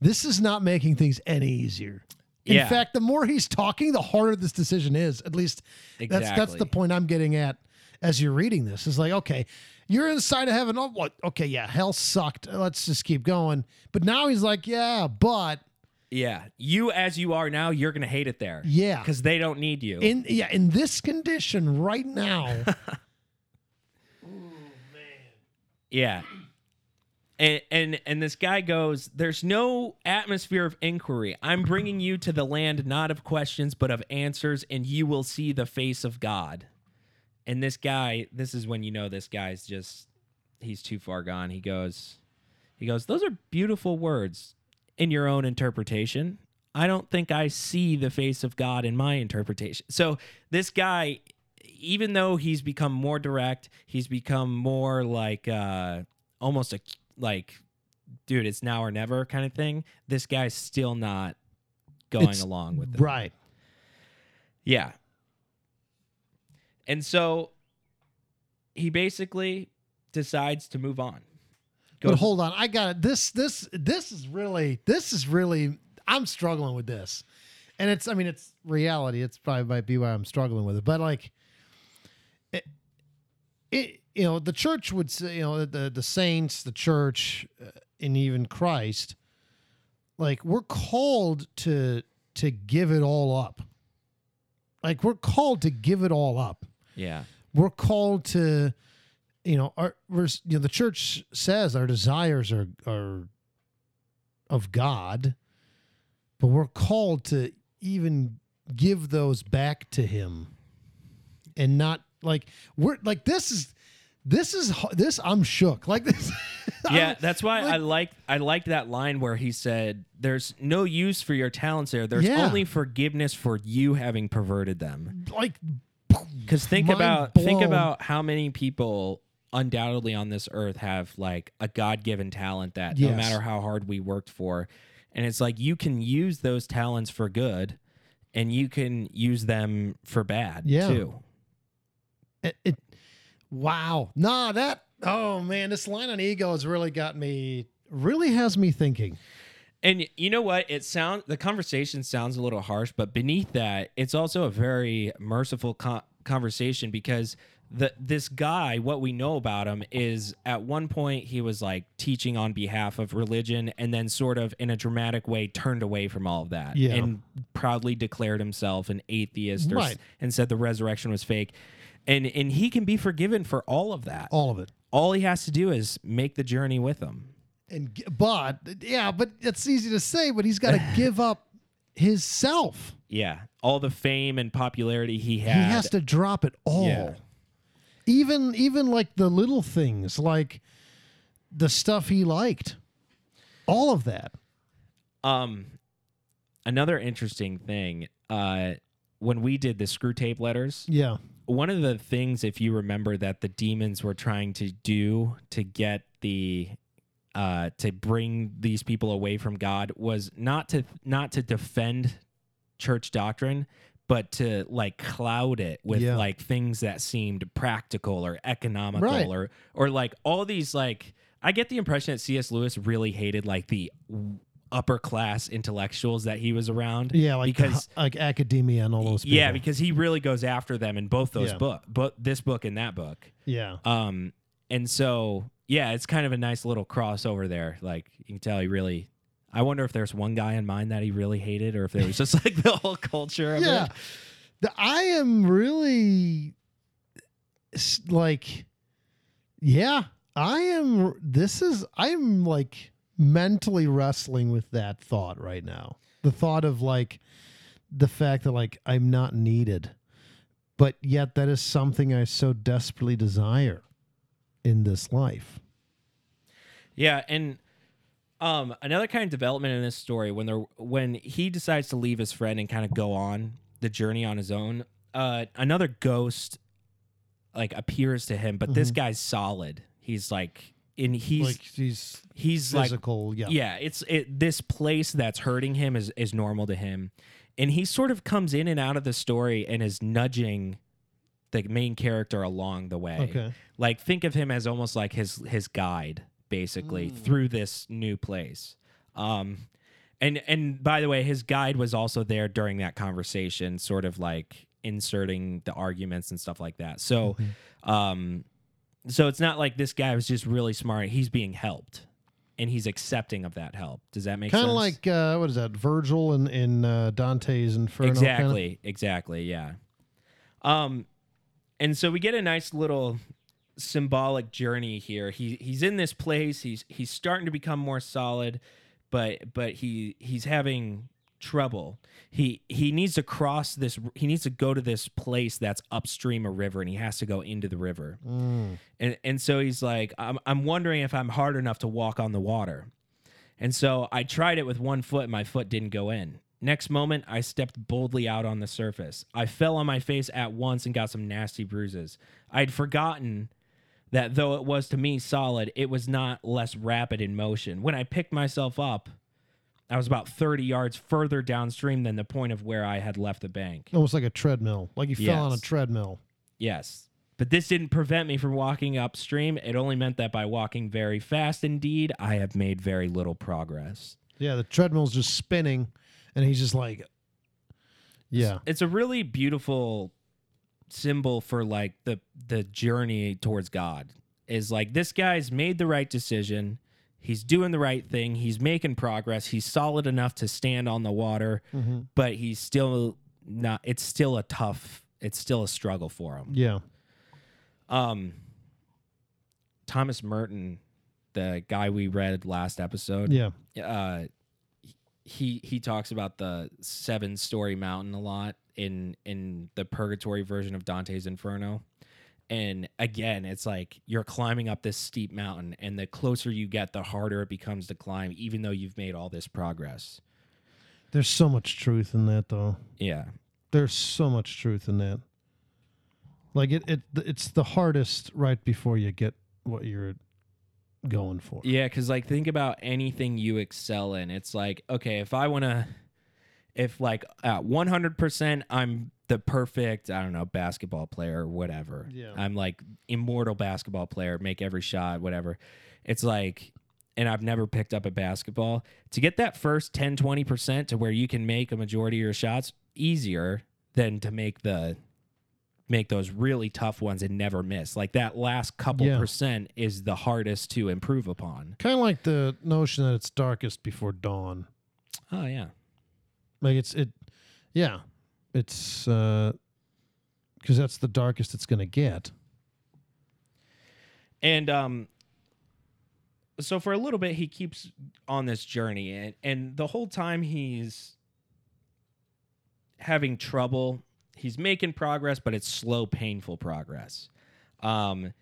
this is not making things any easier. In Yeah. fact, the more he's talking, the harder this decision is. At least exactly. that's that's the point I'm getting at as you're reading this. Is like, okay, you're inside of heaven. Oh, what? Okay, yeah, hell sucked. Let's just keep going. But now he's like, yeah, but yeah, you as you are now, you're going to hate it there. yeah, Cuz they don't need you. in yeah, in this condition right now, (laughs) Ooh, man. Yeah. And, and and this guy goes, "There's no atmosphere of inquiry. I'm bringing you to the land not of questions but of answers, and you will see the face of God." And this guy, this is when you know this guy's just he's too far gone. He goes, he goes, "Those are beautiful words in your own interpretation. I don't think I see the face of God in my interpretation." So this guy, even though he's become more direct, he's become more like uh, almost a like, dude, it's now or never kind of thing. This guy's still not going It's- along with it. right? Yeah. And so he basically decides to move on. But hold on, I got it. This this this is really this is really I'm struggling with this, and it's I mean it's reality. It's probably might be why I'm struggling with it. But like, it, it you know the church would say you know the the saints, the church, uh, and even Christ, like we're called to to give it all up. Like we're called to give it all up yeah. we're called to you know our we're, you know the church says our desires are are of god but we're called to even give those back to him and not like we're like this is this is this i'm shook like this (laughs) Yeah, I'm- that's why I like- like I liked that line where he said, "There's no use for your talents there. There's Yeah. only forgiveness for you having perverted them." like Because think Mind about think about how many people undoubtedly on this earth have like a God-given talent that no matter how hard we worked for, and it's like you can use those talents for good, and you can use them for bad Yeah. too. it, it wow. Nah that oh man this line on ego has really got me really has me thinking And you know what? It sounds the conversation sounds a little harsh, but beneath that, it's also a very merciful co- conversation because the this guy, what we know about him is at one point he was like teaching on behalf of religion, and then sort of in a dramatic way turned away from all of that Yeah. and proudly declared himself an atheist or, Right. and said the resurrection was fake. And and he can be forgiven for all of that. all of it All he has to do is make the journey with him. And but yeah but it's easy to say but he's got to (laughs) give up his self Yeah, all the fame and popularity he had. he has to drop it all Yeah. even even like the little things like the stuff he liked All of that. Um, another interesting thing. Uh, when we did the Screwtape letters, Yeah. one of the things, if you remember, that the demons were trying to do to get the uh, to bring these people away from God was not to not to defend church doctrine, but to like cloud it with Yeah. like things that seemed practical or economical Right. or or like all these like. I get the impression that C.S. Lewis really hated like the upper class intellectuals that he was around. Yeah, like because like academia and all those people. yeah, because he really goes after them in both those Yeah. book, but this book and that book. yeah. Um, and so yeah, it's kind of a nice little crossover there. Like you can tell he really. I wonder if there's one guy in mind that he really hated, or if there was just like the whole culture of yeah. The- I am really like, yeah, I am. This is, I'm like mentally wrestling with that thought right now. The thought of like the fact that like I'm not needed, but yet that is something I so desperately desire in this life. Yeah, and um, another kind of development in this story when they're when he decides to leave his friend and kind of go on the journey on his own, uh, another ghost like appears to him, but this guy's solid. He's like, and he's like he's he's like physical. yeah. yeah it's it this place that's hurting him is is normal to him and he sort of comes in and out of the story and is nudging the main character along the way Okay. like think of him as almost like his his guide basically through this new place. Um and and by the way his guide was also there during that conversation sort of like inserting the arguments and stuff like that. So um so it's not like this guy was just really smart. He's being helped and he's accepting of that help. Does that make Kind sense? Kind of like uh, what is that? Virgil in in uh, Dante's Inferno. kinda? exactly. Exactly. Yeah. Um and so we get a nice little symbolic journey here he he's in this place he's he's starting to become more solid but but he he's having trouble he he needs to cross this he needs to go to this place that's upstream a river and he has to go into the river Mm. and and so he's like I'm I'm wondering if I'm hard enough to walk on the water. And so I tried it with one foot and my foot didn't go in. Next moment, I stepped boldly out on the surface. I fell on my face at once and got some nasty bruises. I'd forgotten that though it was to me solid, it was not less rapid in motion. When I picked myself up, I was about 30 yards further downstream than the point of where I had left the bank. Almost like a treadmill. Like you fell on a treadmill. Yes. But this didn't prevent me from walking upstream. It only meant that by walking very fast indeed, I have made very little progress. Yeah, the treadmill's just spinning, and he's just like, yeah, It's a really beautiful symbol for like the the journey towards God. Is like this guy's made the right decision. He's doing the right thing. He's making progress. He's solid enough to stand on the water, Mhm. but he's still not it's still a tough it's still a struggle for him. yeah, Um, Thomas Merton, the guy we read last episode, yeah. uh, he he talks about the seven story mountain a lot in in the purgatory version of Dante's Inferno. And again, it's like you're climbing up this steep mountain, and the closer you get, the harder it becomes to climb, even though you've made all this progress. There's so much truth in that, though. Yeah. There's so much truth in that. Like it, it, it's the hardest right before you get what you're going for. Yeah, because like think about anything you excel in. It's like okay, if I want to, if like at one hundred percent, I'm the perfect I don't know basketball player or whatever. Yeah. I'm like immortal basketball player, make every shot, whatever. It's like. And I've never picked up a basketball. To get that first 10, 20% to where you can make a majority of your shots easier than to make the make those really tough ones and never miss. Like that last couple Yeah. percent is the hardest to improve upon. Kind of like the notion that it's darkest before dawn. Oh yeah. Like it's it, yeah, it's uh, because that's the darkest it's gonna get. And um so for a little bit he keeps on this journey and and the whole time he's having trouble. He's making progress, but it's slow, painful progress. Um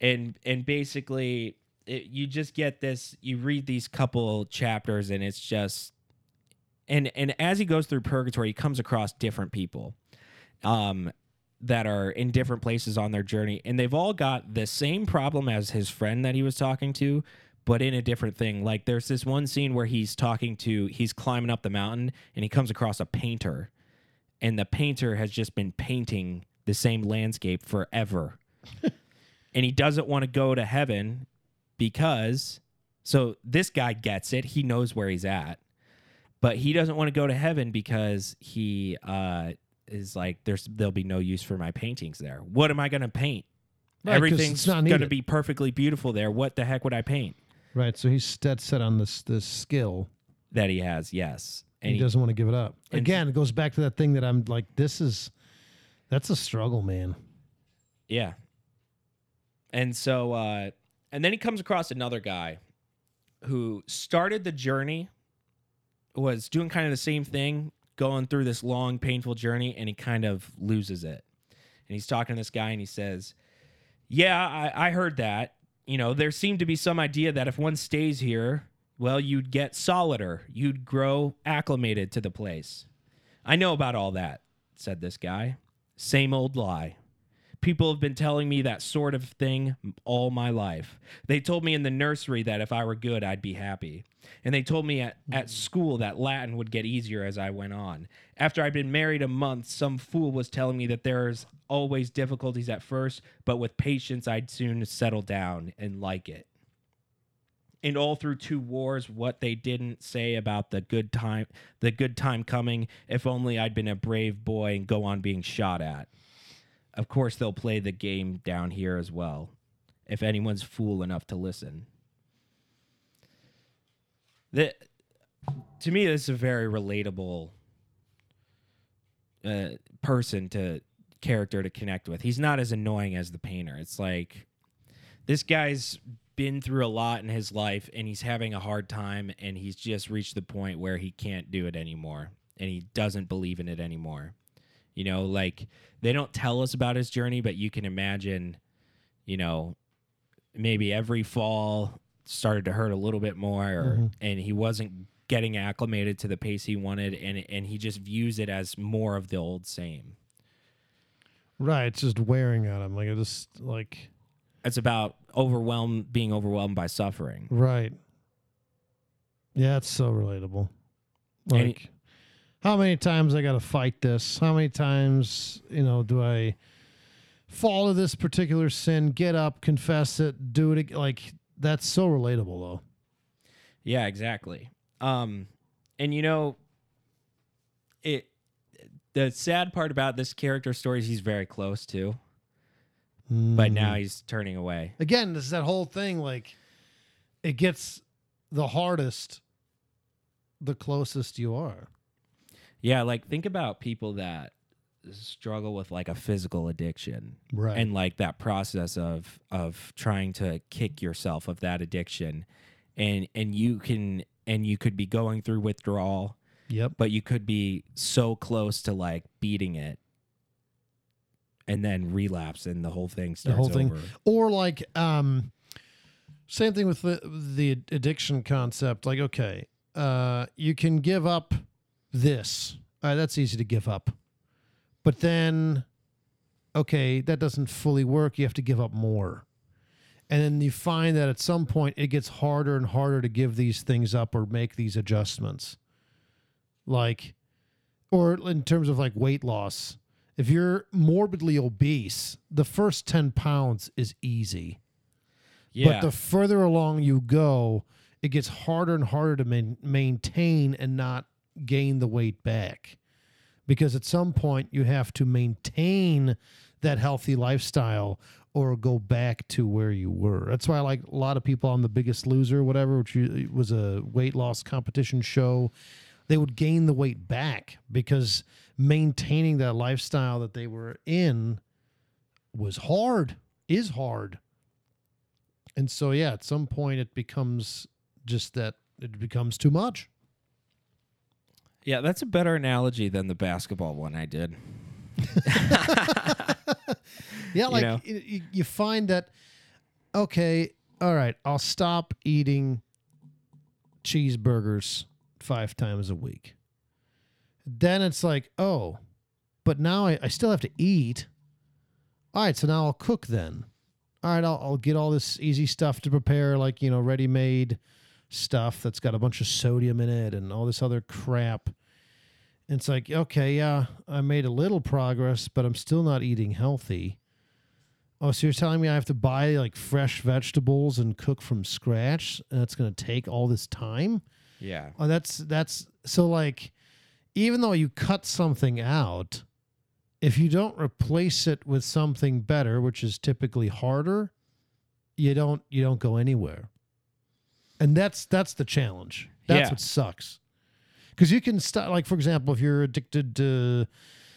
and and basically it, you just get this. You read these couple chapters, and it's just, and and as he goes through purgatory, he comes across different people, um, that are in different places on their journey, and they've all got the same problem as his friend that he was talking to, but in a different thing. Like there's this one scene where he's talking to, he's climbing up the mountain, and he comes across a painter, and the painter has just been painting the same landscape forever. (laughs) and he doesn't want to go to heaven because so this guy gets it. He knows where he's at. But he doesn't want to go to heaven because he uh is like there's there'll be no use for my paintings there. What am I going to paint? Right, Everything's going to be perfectly beautiful there. What the heck would I paint? Right. So he's dead set on this this skill. That he has, yes. And And he, he, doesn't want to give it up. Again, it goes back to that thing that I'm like, this is that's a struggle, man. Yeah. And so uh and then he comes across another guy who started the journey was doing kind of the same thing, going through this long painful journey and he kind of loses it. And he's talking to this guy and he says, "Yeah, I I heard that. You know, there seemed to be some idea that if one stays here, well, you'd get solider. You'd grow acclimated to the place. I know about all that," said this guy. Same old lie. People have been telling me that sort of thing all my life. They told me in the nursery that if I were good, I'd be happy. And they told me at, at mm. school that Latin would get easier as I went on. After I'd been married a month, some fool was telling me that there's always difficulties at first, but with patience, I'd soon settle down and like it. And all through two wars, what they didn't say about the good time, the good time coming, if only I'd been a brave boy and go on being shot at. Of course, they'll play the game down here as well, if anyone's fool enough to listen. The, to me, this is a very relatable uh, person to character to connect with. He's not as annoying as the painter. It's like this guy's been through a lot in his life and he's having a hard time and he's just reached the point where he can't do it anymore and he doesn't believe in it anymore. You know, like they don't tell us about his journey, but you can imagine, you know, maybe every fall started to hurt a little bit more or, Mhm. and he wasn't getting acclimated to the pace he wanted and and he just views it as more of the old same. Right. It's just wearing on him. Like it just like It's about overwhelmed being overwhelmed by suffering. right. Yeah, it's so relatable. Like how many times I gotta fight this? How many times, you know, do I fall to this particular sin, get up, confess it, do it like that's so relatable though. Yeah, exactly. Um, and you know, it. The sad part about this character story is he's very close to, but Mm. now he's turning away. again, this is that whole thing. Like, it gets the hardest, the closest you are. Yeah, like think about people that struggle with like a physical addiction Right. and like that process of of trying to kick yourself of that addiction and and you can and you could be going through withdrawal yep. but you could be so close to like beating it and then relapse and the whole thing starts whole thing. over. Or like, um, same thing with the the addiction concept. Like, okay, uh, you can give up this. Right, that's easy to give up. But then, okay, that doesn't fully work. You have to give up more. And then you find that at some point it gets harder and harder to give these things up or make these adjustments. Like, or in terms of like weight loss, if you're morbidly obese, the first 10 pounds is easy. Yeah. But the further along you go, it gets harder and harder to main, maintain and not gain the weight back. Because at some point, you have to maintain that healthy lifestyle or go back to where you were. That's why I like a lot of people on The Biggest Loser, whatever, which was a weight loss competition show. They would gain the weight back because maintaining that lifestyle that they were in was hard, is hard. And so, yeah, at some point it becomes just that it becomes too much. Yeah, that's a better analogy than the basketball one I did. (laughs) Yeah, like know? y- y- you find that, okay, all right, I'll stop eating cheeseburgers five times a week. Then it's like, oh, but now I, I still have to eat. All right, so now I'll cook then. All right, I'll, I'll get all this easy stuff to prepare, like, you know, ready made stuff that's got a bunch of sodium in it and all this other crap. And it's like, okay, yeah, I made a little progress, but I'm still not eating healthy. Oh, so you're telling me I have to buy like fresh vegetables and cook from scratch? And it's going to take all this time? Yeah. Oh, that's that's so like even though you cut something out, if you don't replace it with something better, which is typically harder, you don't you don't go anywhere. And that's that's the challenge. That's Yeah. what sucks. Cuz you can start like for example, if you're addicted to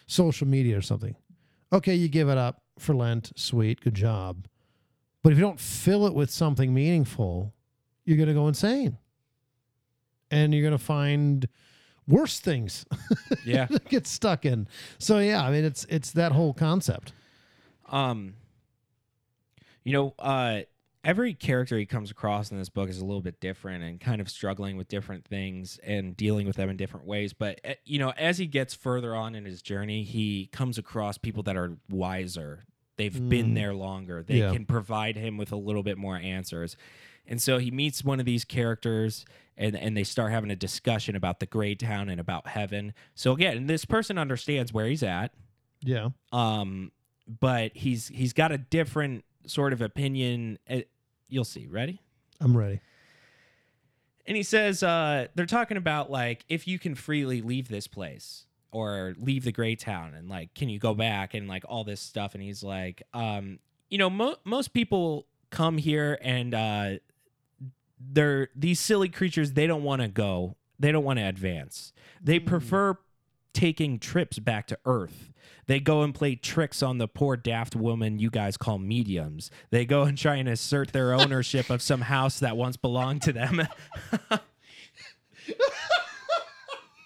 social media or something. Okay, you give it up for Lent, sweet, good job. But if you don't fill it with something meaningful, you're going to go insane. And you're going to find worse things (laughs) Yeah. get stuck in. So yeah, I mean it's it's that whole concept. Um, you know, uh, every character he comes across in this book is a little bit different and kind of struggling with different things and dealing with them in different ways. But uh, you know, as he gets further on in his journey, he comes across people that are wiser. They've been Mm. there longer. They Yeah. can provide him with a little bit more answers. And so he meets one of these characters and, and they start having a discussion about the gray town and about heaven. So again, this person understands where he's at Yeah. um but he's he's got a different sort of opinion Uh, you'll see. Ready? I'm ready. and he says uh they're talking about like if you can freely leave this place or leave the gray town and like can you go back and like all this stuff? And he's like um you know mo- most people come here and uh they're these silly creatures they don't want to go. They don't want to advance. They prefer taking trips back to earth they go and play tricks on the poor daft woman you guys call mediums they go and try and assert their ownership of some house that once belonged to them (laughs)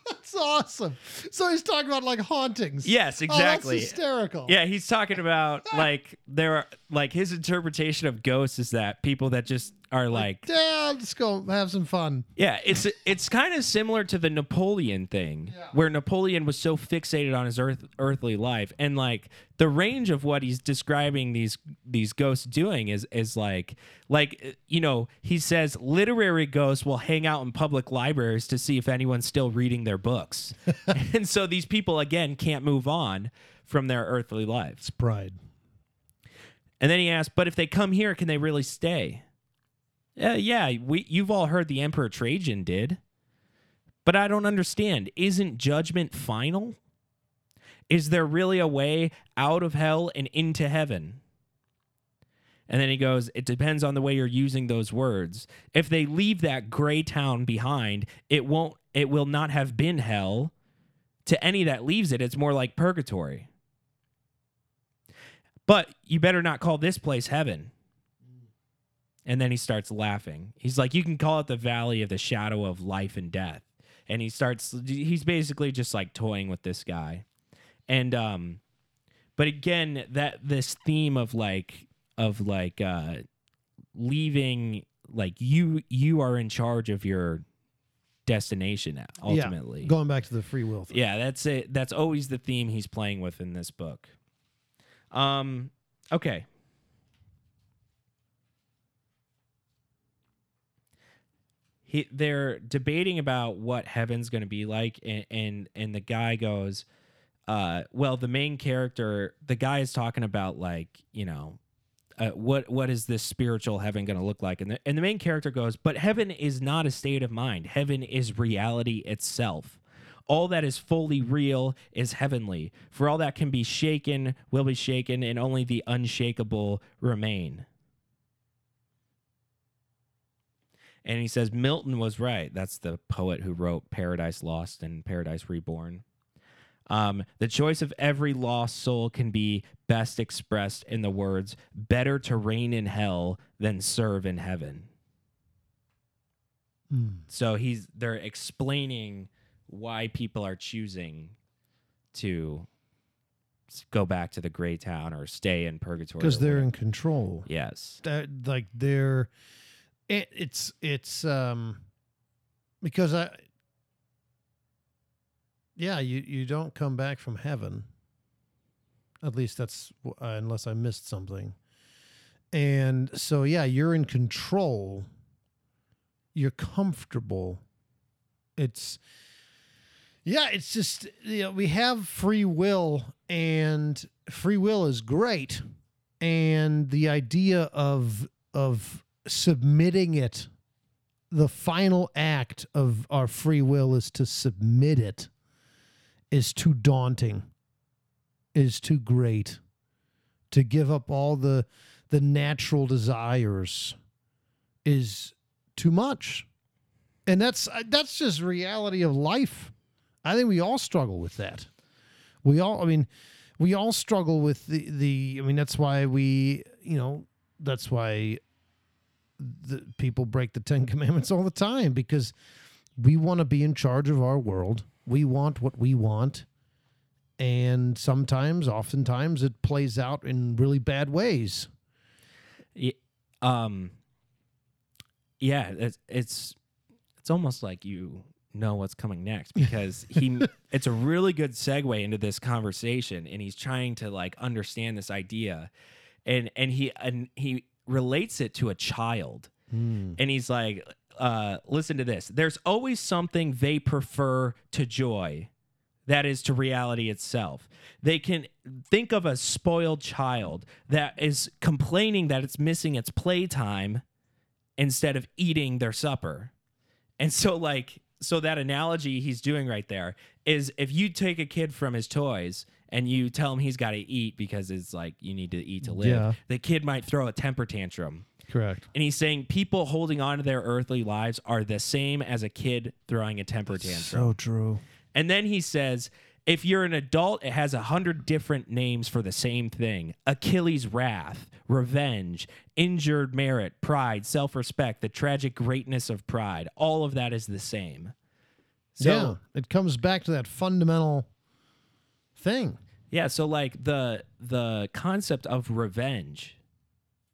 That's awesome. So he's talking about like hauntings. yes Oh, exactly that's hysterical. Yeah, he's talking about like there are like his interpretation of ghosts is that people that just are like Yeah, let's go have some fun. yeah, it's it's kind of similar to the Napoleon thing Yeah. where Napoleon was so fixated on his earth earthly life and like the range of what he's describing these these ghosts doing is is like like you know, he says literary ghosts will hang out in public libraries to see if anyone's still reading their books. (laughs) and so these people again can't move on from their earthly lives. It's pride. And then he asked, "But if they come here, can they really stay?" Uh, yeah, we you've all heard the Emperor Trajan did. But I don't understand. Isn't judgment final? Is there really a way out of hell and into heaven? And then he goes, It depends on the way you're using those words. If they leave that gray town behind, it won't it will not have been hell. To any that leaves it, it's more like purgatory. But you better not call this place heaven. And then he starts laughing. He's like, You can call it the valley of the shadow of life and death. And he starts, he's basically just like toying with this guy. And, um, but again, that this theme of like, of like, uh, leaving, like you, you are in charge of your destination ultimately. Yeah, going back to the free will. Thing. Yeah, that's it. That's always the theme he's playing with in this book. Um, okay. He, they're debating about what heaven's going to be like, and, and and the guy goes, uh, well, the main character, the guy is talking about like you know, uh, what what is this spiritual heaven going to look like? And the, and the main character goes, but heaven is not a state of mind. Heaven is reality itself. All that is fully real is heavenly. For all that can be shaken will be shaken, and only the unshakable remain. And he says Milton was right. That's the poet who wrote Paradise Lost and Paradise Reborn. Um, the choice of every lost soul can be best expressed in the words better to reign in hell than serve in heaven. Hmm. So he's they're explaining why people are choosing to go back to the gray town or stay in purgatory because they're in control. yes that like they're it, it's it's um because i yeah you you don't come back from heaven. At least that's uh, unless i missed something. And so yeah you're in control. You're comfortable. It's yeah it's just you know we have free will and free will is great. And the idea of of submitting it the final act of our free will is to submit it is too daunting is too great to give up all the the natural desires is too much. And that's uh, that's just reality of life. I think we all struggle with that. We all i mean we all struggle with the the i mean that's why we you know that's why the people break the 10 commandments all the time because we want to be in charge of our world. We want what we want. And sometimes oftentimes it plays out in really bad ways. Ye- um yeah it's it's it's almost like you know what's coming next (laughs) because he it's a really good segue into this conversation and he's trying to like understand this idea. And and he and he relates it to a child and he's like uh listen to this there's always something they prefer to joy that is to reality itself. They can think of a spoiled child that is complaining that it's missing its playtime instead of eating their supper. And so, like, so that analogy he's doing right there is if you take a kid from his toys and you tell him he's got to eat because it's like you need to eat to live, Yeah. the kid might throw a temper tantrum. correct And he's saying people holding on to their earthly lives are the same as a kid throwing a temper tantrum. so true And then he says, if you're an adult, it has a hundred different names for the same thing Achilles' wrath, revenge, injured merit, pride, self respect, the tragic greatness of pride. All of that is the same. So, yeah it comes back to that fundamental thing yeah, so like the the concept of revenge,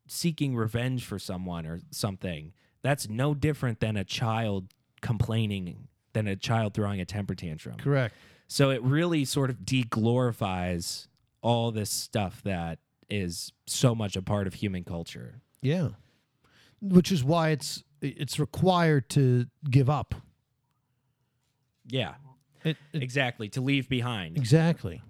seeking revenge for someone or something, that's no different than a child complaining, than a child throwing a temper tantrum. correct So it really sort of deglorifies all this stuff that is so much a part of human culture. Yeah. Which is why it's it's required to give up. Yeah, It, it- exactly. To leave behind. exactly.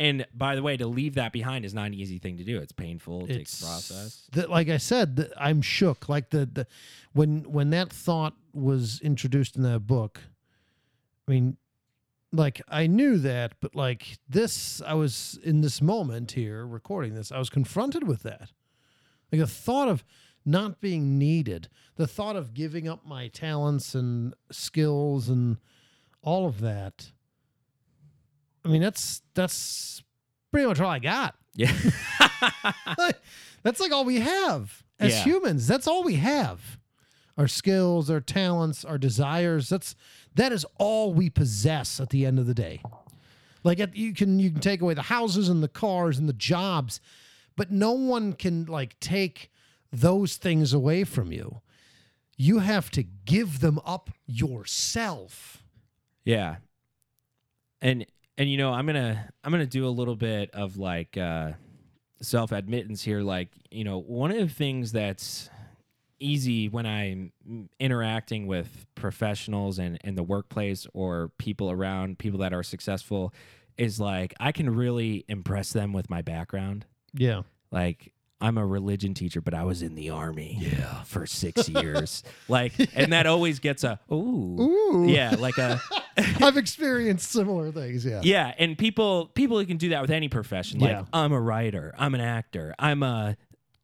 And by the way, to leave that behind is not an easy thing to do. It's painful. It takes It's process. That, like I said, the, I'm shook. Like the, the when when that thought was introduced in that book. I mean, like I knew that, but like this, I was in this moment here recording this. I was confronted with that, like the thought of not being needed, the thought of giving up my talents and skills and all of that. I mean, that's that's pretty much all I got. Yeah. (laughs) That's like all we have as Yeah. humans. That's all we have. Our skills, our talents, our desires. That's that is all we possess at the end of the day. Like at, you can you can take away the houses and the cars and the jobs, but no one can like take those things away from you. You have to give them up yourself. Yeah. And and you know, I'm going to I'm going to do a little bit of like uh self-admittance here like, you know, one of the things that's easy when I'm interacting with professionals and in the workplace or people around people that are successful is like I can really impress them with my background. Yeah. Like I'm a religion teacher, but I was in the army yeah. for six (laughs) years. like, and that always gets a ooh, Ooh. yeah, like a (laughs) I've experienced similar things. Yeah. yeah. And people people who can do that with any profession. Like Yeah. I'm a writer, I'm an actor, I'm a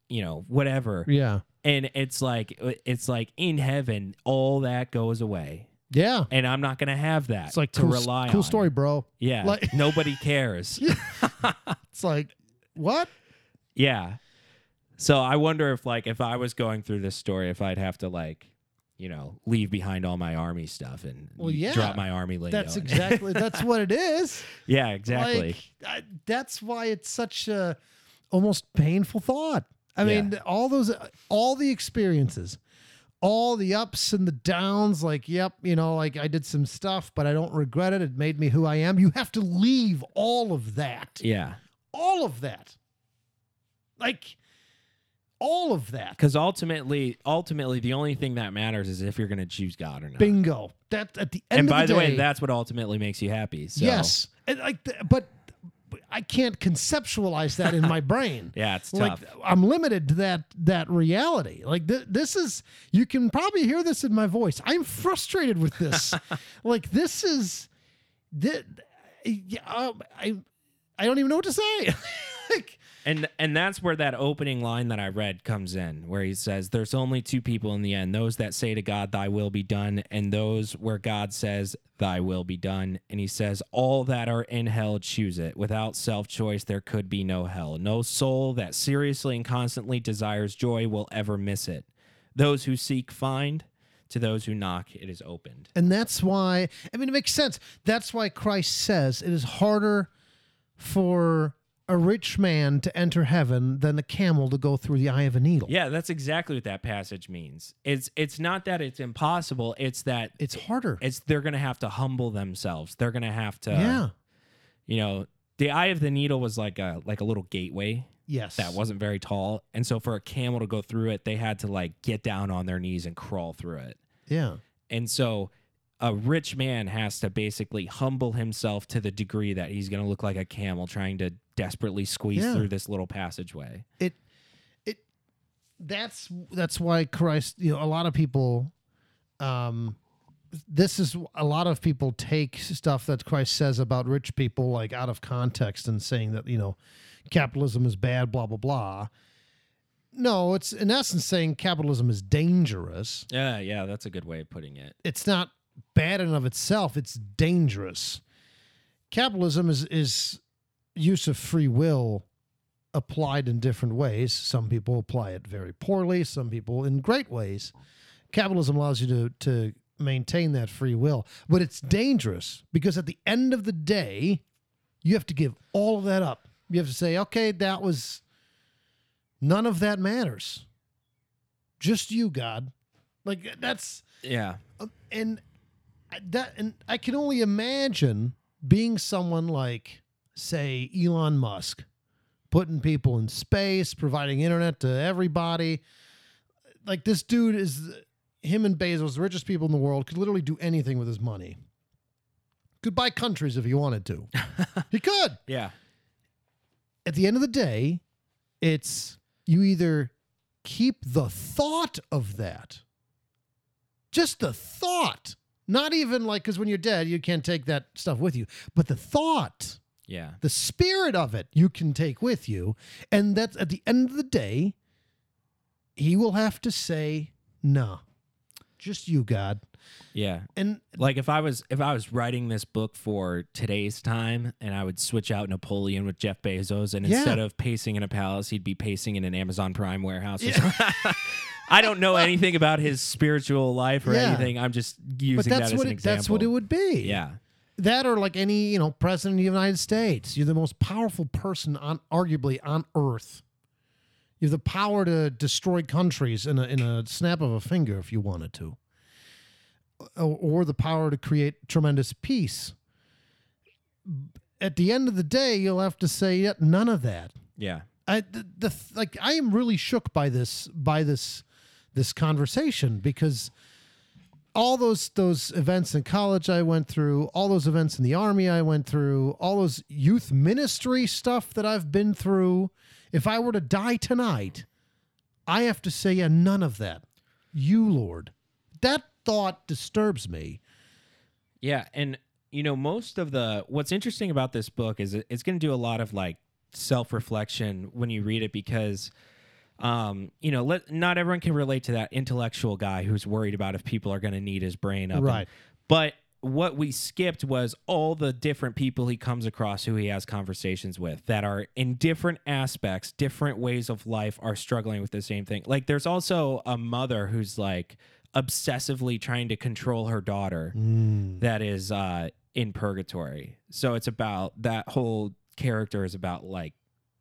you know whatever. Yeah. And it's like it's like in heaven, all that goes away, Yeah. and I'm not gonna have that. It's like to cool, rely cool on. story, bro. Yeah, Like- nobody cares. (laughs) Yeah. It's like what? Yeah. So I wonder if like if I was going through this story, if I'd have to like you know, leave behind all my army stuff and Well, yeah. drop my army lingo. That's (laughs) exactly that's what it is. yeah, exactly. Like, I, that's why it's such a almost painful thought. I Yeah. mean, all those, all the experiences, all the ups and the downs. Like, yep, you know, like I did some stuff, but I don't regret it. It made me who I am. You have to leave all of that, yeah. all of that, like all of that. Because ultimately, ultimately, the only thing that matters is if you're going to choose God or not. Bingo. That at the end and of by the, the, day, way, that's what ultimately makes you happy. So, yes, and like, but I can't conceptualize that in my (laughs) brain. Yeah, it's like tough. I'm limited to that that reality. Like th- this is you can probably hear this in my voice. I'm frustrated with this. (laughs) like this is yeah, um, I I don't even know what to say. (laughs) like And and that's where that opening line that I read comes in, where he says, "There's only two people in the end: those that say to God, Thy will be done, and those where God says, Thy will be done." And he says, "All that are in hell choose it. Without self-choice, there could be no hell. No soul that seriously and constantly desires joy will ever miss it. Those who seek find; to those who knock, it is opened." and that's why I mean it makes sense. That's why Christ says it is harder for a rich man to enter heaven than a camel to go through the eye of a needle. Yeah, that's exactly what that passage means. It's it's not that it's impossible; it's that It's harder. it's they're gonna have to humble themselves. They're gonna have to, yeah. you know, the eye of the needle was like a like a little gateway Yes. that wasn't very tall, and so for a camel to go through it, they had to like get down on their knees and crawl through it. Yeah. And so a rich man has to basically humble himself to the degree that he's gonna look like a camel trying to desperately squeeze Yeah. through this little passageway. it it that's that's why Christ you know a lot of people um this is a lot of people take stuff that Christ says about rich people like out of context and saying that you know capitalism is bad blah blah blah no it's in essence saying capitalism is dangerous Yeah, yeah, that's a good way of putting it. it's not bad in of itself it's dangerous capitalism is is use of free will applied in different ways. Some people apply it very poorly some people in great ways. Capitalism allows you to to maintain that free will but it's dangerous because at the end of the day you have to give all of that up. You have to say okay that was none of that matters. Just you god. Like that's Yeah. um, and that and I can only imagine being someone like say Elon Musk putting people in space, providing internet to everybody. Like this dude is him and Bezos, the richest people in the world, could literally do anything with his money. Could buy countries if he wanted to. (laughs) he could. Yeah. At the end of the day, it's you either keep the thought of that just the thought not even like because when you're dead you can't take that stuff with you but the thought Yeah. the spirit of it you can take with you and that's at the end of the day he will have to say no just you god Yeah. and like if I was if I was writing this book for today's time and I would switch out Napoleon with Jeff Bezos and Yeah. instead of pacing in a palace he'd be pacing in an Amazon Prime warehouse something. (laughs) I don't know anything about his spiritual life or Yeah. anything. I'm just using but that's that as what an it, example. that's what it would be Yeah. That or like any you know president of the united states. You're the most powerful person on arguably on earth. You have the power to destroy countries in a, in a snap of a finger if you wanted to. Or, or the power to create tremendous peace. At the end of the day you'll have to say yeah, none of that. Yeah. I the, the like I am really shook by this by this this conversation because all those those events in college I went through, all those events in the army I went through, all those youth ministry stuff that I've been through, if I were to die tonight, I have to say yeah, none of that. You Lord. That thought disturbs me. Yeah, and you know, most of the what's interesting about this book is it- it's going to do a lot of like self-reflection when you read it because um, you know, let not everyone can relate to that intellectual guy who's worried about if people are going to need his brain up. and- Right. but what we skipped was all the different people he comes across who he has conversations with that are in different aspects, different ways of life are struggling with the same thing. Like there's also a mother who's like obsessively trying to control her daughter Mm. that is uh, in purgatory. So it's about that whole character is about like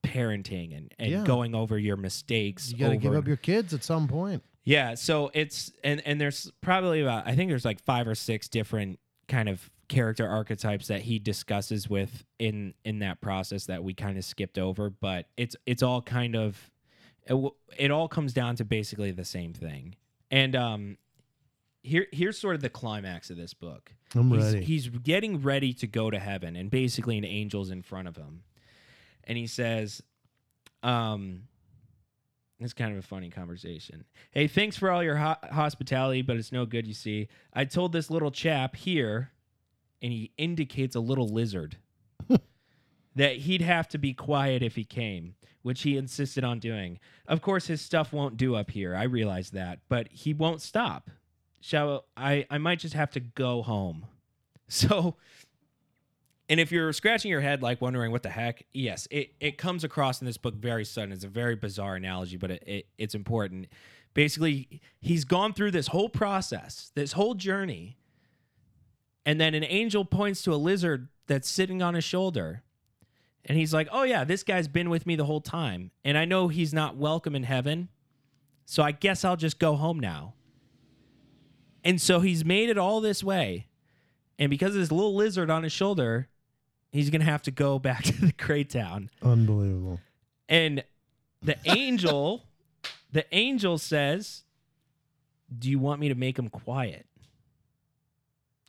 parenting and, and Yeah. going over your mistakes. You got to give up your kids at some point. yeah, so it's and and there's probably about I think there's like five or six different kind of character archetypes that he discusses with in in that process that we kind of skipped over, but it's it's all kind of it, it all comes down to basically the same thing. And um here here's sort of the climax of this book. I'm he's, ready. He's getting ready to go to heaven, and basically an angel's in front of him, and he says, "Um, it's kind of a funny conversation. Hey, thanks for all your ho- hospitality, but it's no good. You see, I told this little chap here, and he indicates a little lizard." (laughs) That he'd have to be quiet if he came, which he insisted on doing. Of course, his stuff won't do up here. I realize that, but he won't stop shall I I might just have to go home. (laughs) So and if you're scratching your head like wondering what the heck, yes, it, it comes across in this book very sudden. It's a very bizarre analogy, but it, it it's important. Basically, he's gone through this whole process, this whole journey, and then an angel points to a lizard that's sitting on his shoulder. And he's like, Oh yeah, this guy's been with me the whole time. And I know he's not welcome in heaven. So I guess I'll just go home now. And so he's made it all this way. And because of this little lizard on his shoulder, he's going to have to go back (laughs) to the Gray Town. Unbelievable. And the (laughs) angel, the angel says, Do you want me to make him quiet?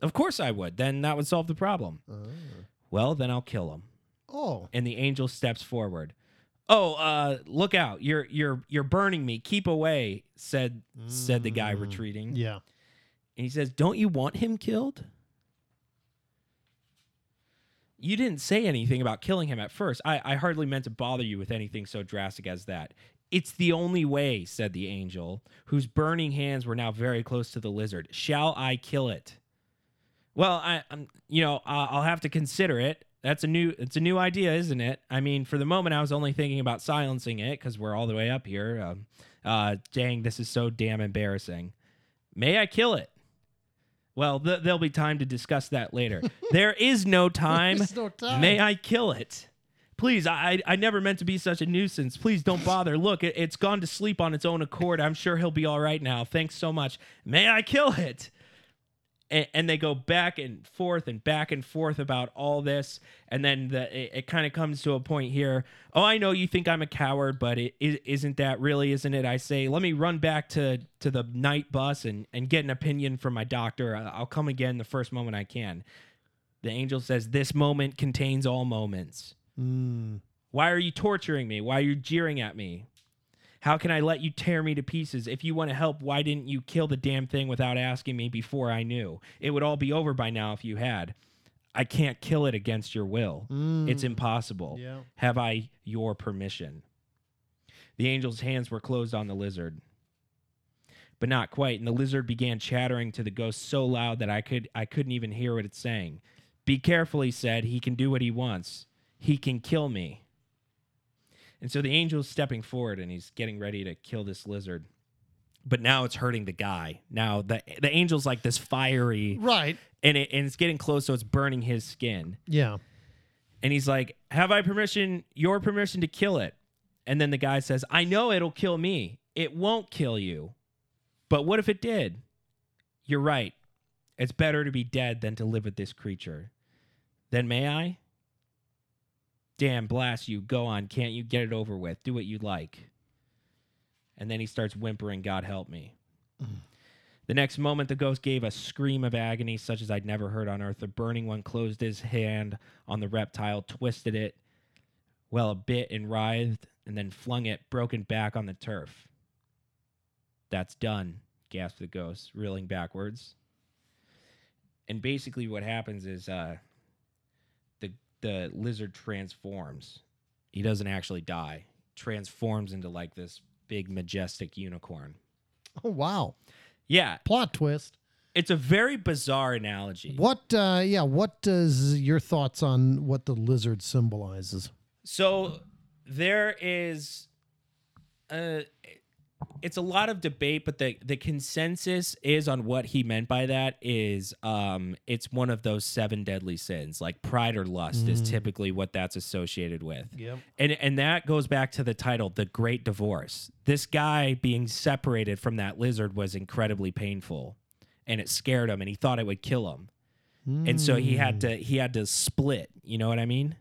Of course I would. Then that would solve the problem. Well, then I'll kill him. Oh, And the angel steps forward. Oh, uh, look out. You're you're you're burning me. Keep away, said said the guy Mm. retreating. yeah. And he says, Don't you want him killed? You didn't say anything about killing him at first. I, I hardly meant to bother you with anything so drastic as that. It's the only way, said the angel, whose burning hands were now very close to the lizard. Shall I kill it? Well, I, I'm, you know, I'll I'll have to consider it. That's a new, it's a new idea, isn't it? I mean, for the moment, I was only thinking about silencing it because we're all the way up here. Um, uh, dang, this is so damn embarrassing. May I kill it? Well, th- there'll be time to discuss that later. (laughs) there is no time. There's no time. May I kill it? Please, I I never meant to be such a nuisance. Please don't bother. Look, it, it's gone to sleep on its own accord. I'm sure he'll be all right now. Thanks so much. May I kill it? And, and they go back and forth and back and forth about all this, and then the, it, it kind of comes to a point here. Oh, I know you think I'm a coward, but it, is isn't that really, isn't it? I say, let me run back to to the night bus and and get an opinion from my doctor. I'll come again the first moment I can. The angel says, This moment contains all moments. Mm. Why are you torturing me? Why are you jeering at me? How can I let you tear me to pieces? If you want to help, why didn't you kill the damn thing without asking me before I knew? It would all be over by now if you had. I can't kill it against your will. Mm. It's impossible. Yeah. Have I your permission? The angel's hands were closed on the lizard. But not quite, and the lizard began chattering to the ghost so loud that I could I couldn't even hear what it's saying. Be careful, he said. He can do what he wants. He can kill me. And so the angel's stepping forward and he's getting ready to kill this lizard. But now it's hurting the guy. Now the the angel's like this fiery Right. and it and it's getting close, so it's burning his skin Yeah. and he's like, "Have I permission, your permission to kill it?" And then the guy says, "I know it'll kill me. It won't kill you. But what if it did?" You're right. It's better to be dead than to live with this creature. Then may I? Damn, blast you. Go on. Can't you get it over with? Do what you like. And then he starts whimpering, God help me. The next moment, the ghost gave a scream of agony such as I'd never heard on earth. The burning one closed his hand on the reptile, twisted it well a bit and writhed, and then flung it broken back on the turf. That's done, gasped the ghost, reeling backwards. And basically, what happens is uh, the lizard transforms. He doesn't actually die. Transforms into like this big majestic unicorn. Oh wow. Yeah, Plot twist. it's a very bizarre analogy. What? uh Yeah. What does your thoughts on what the lizard symbolizes? So there is uh it's a lot of debate, but the the consensus is on what he meant by that is um it's one of those seven deadly sins. Like pride or lust is typically what that's associated with. Yep. And and that goes back to the title, The Great Divorce. This guy being separated from that lizard was incredibly painful and it scared him and he thought it would kill him. And so he had to he had to split, you know what I mean?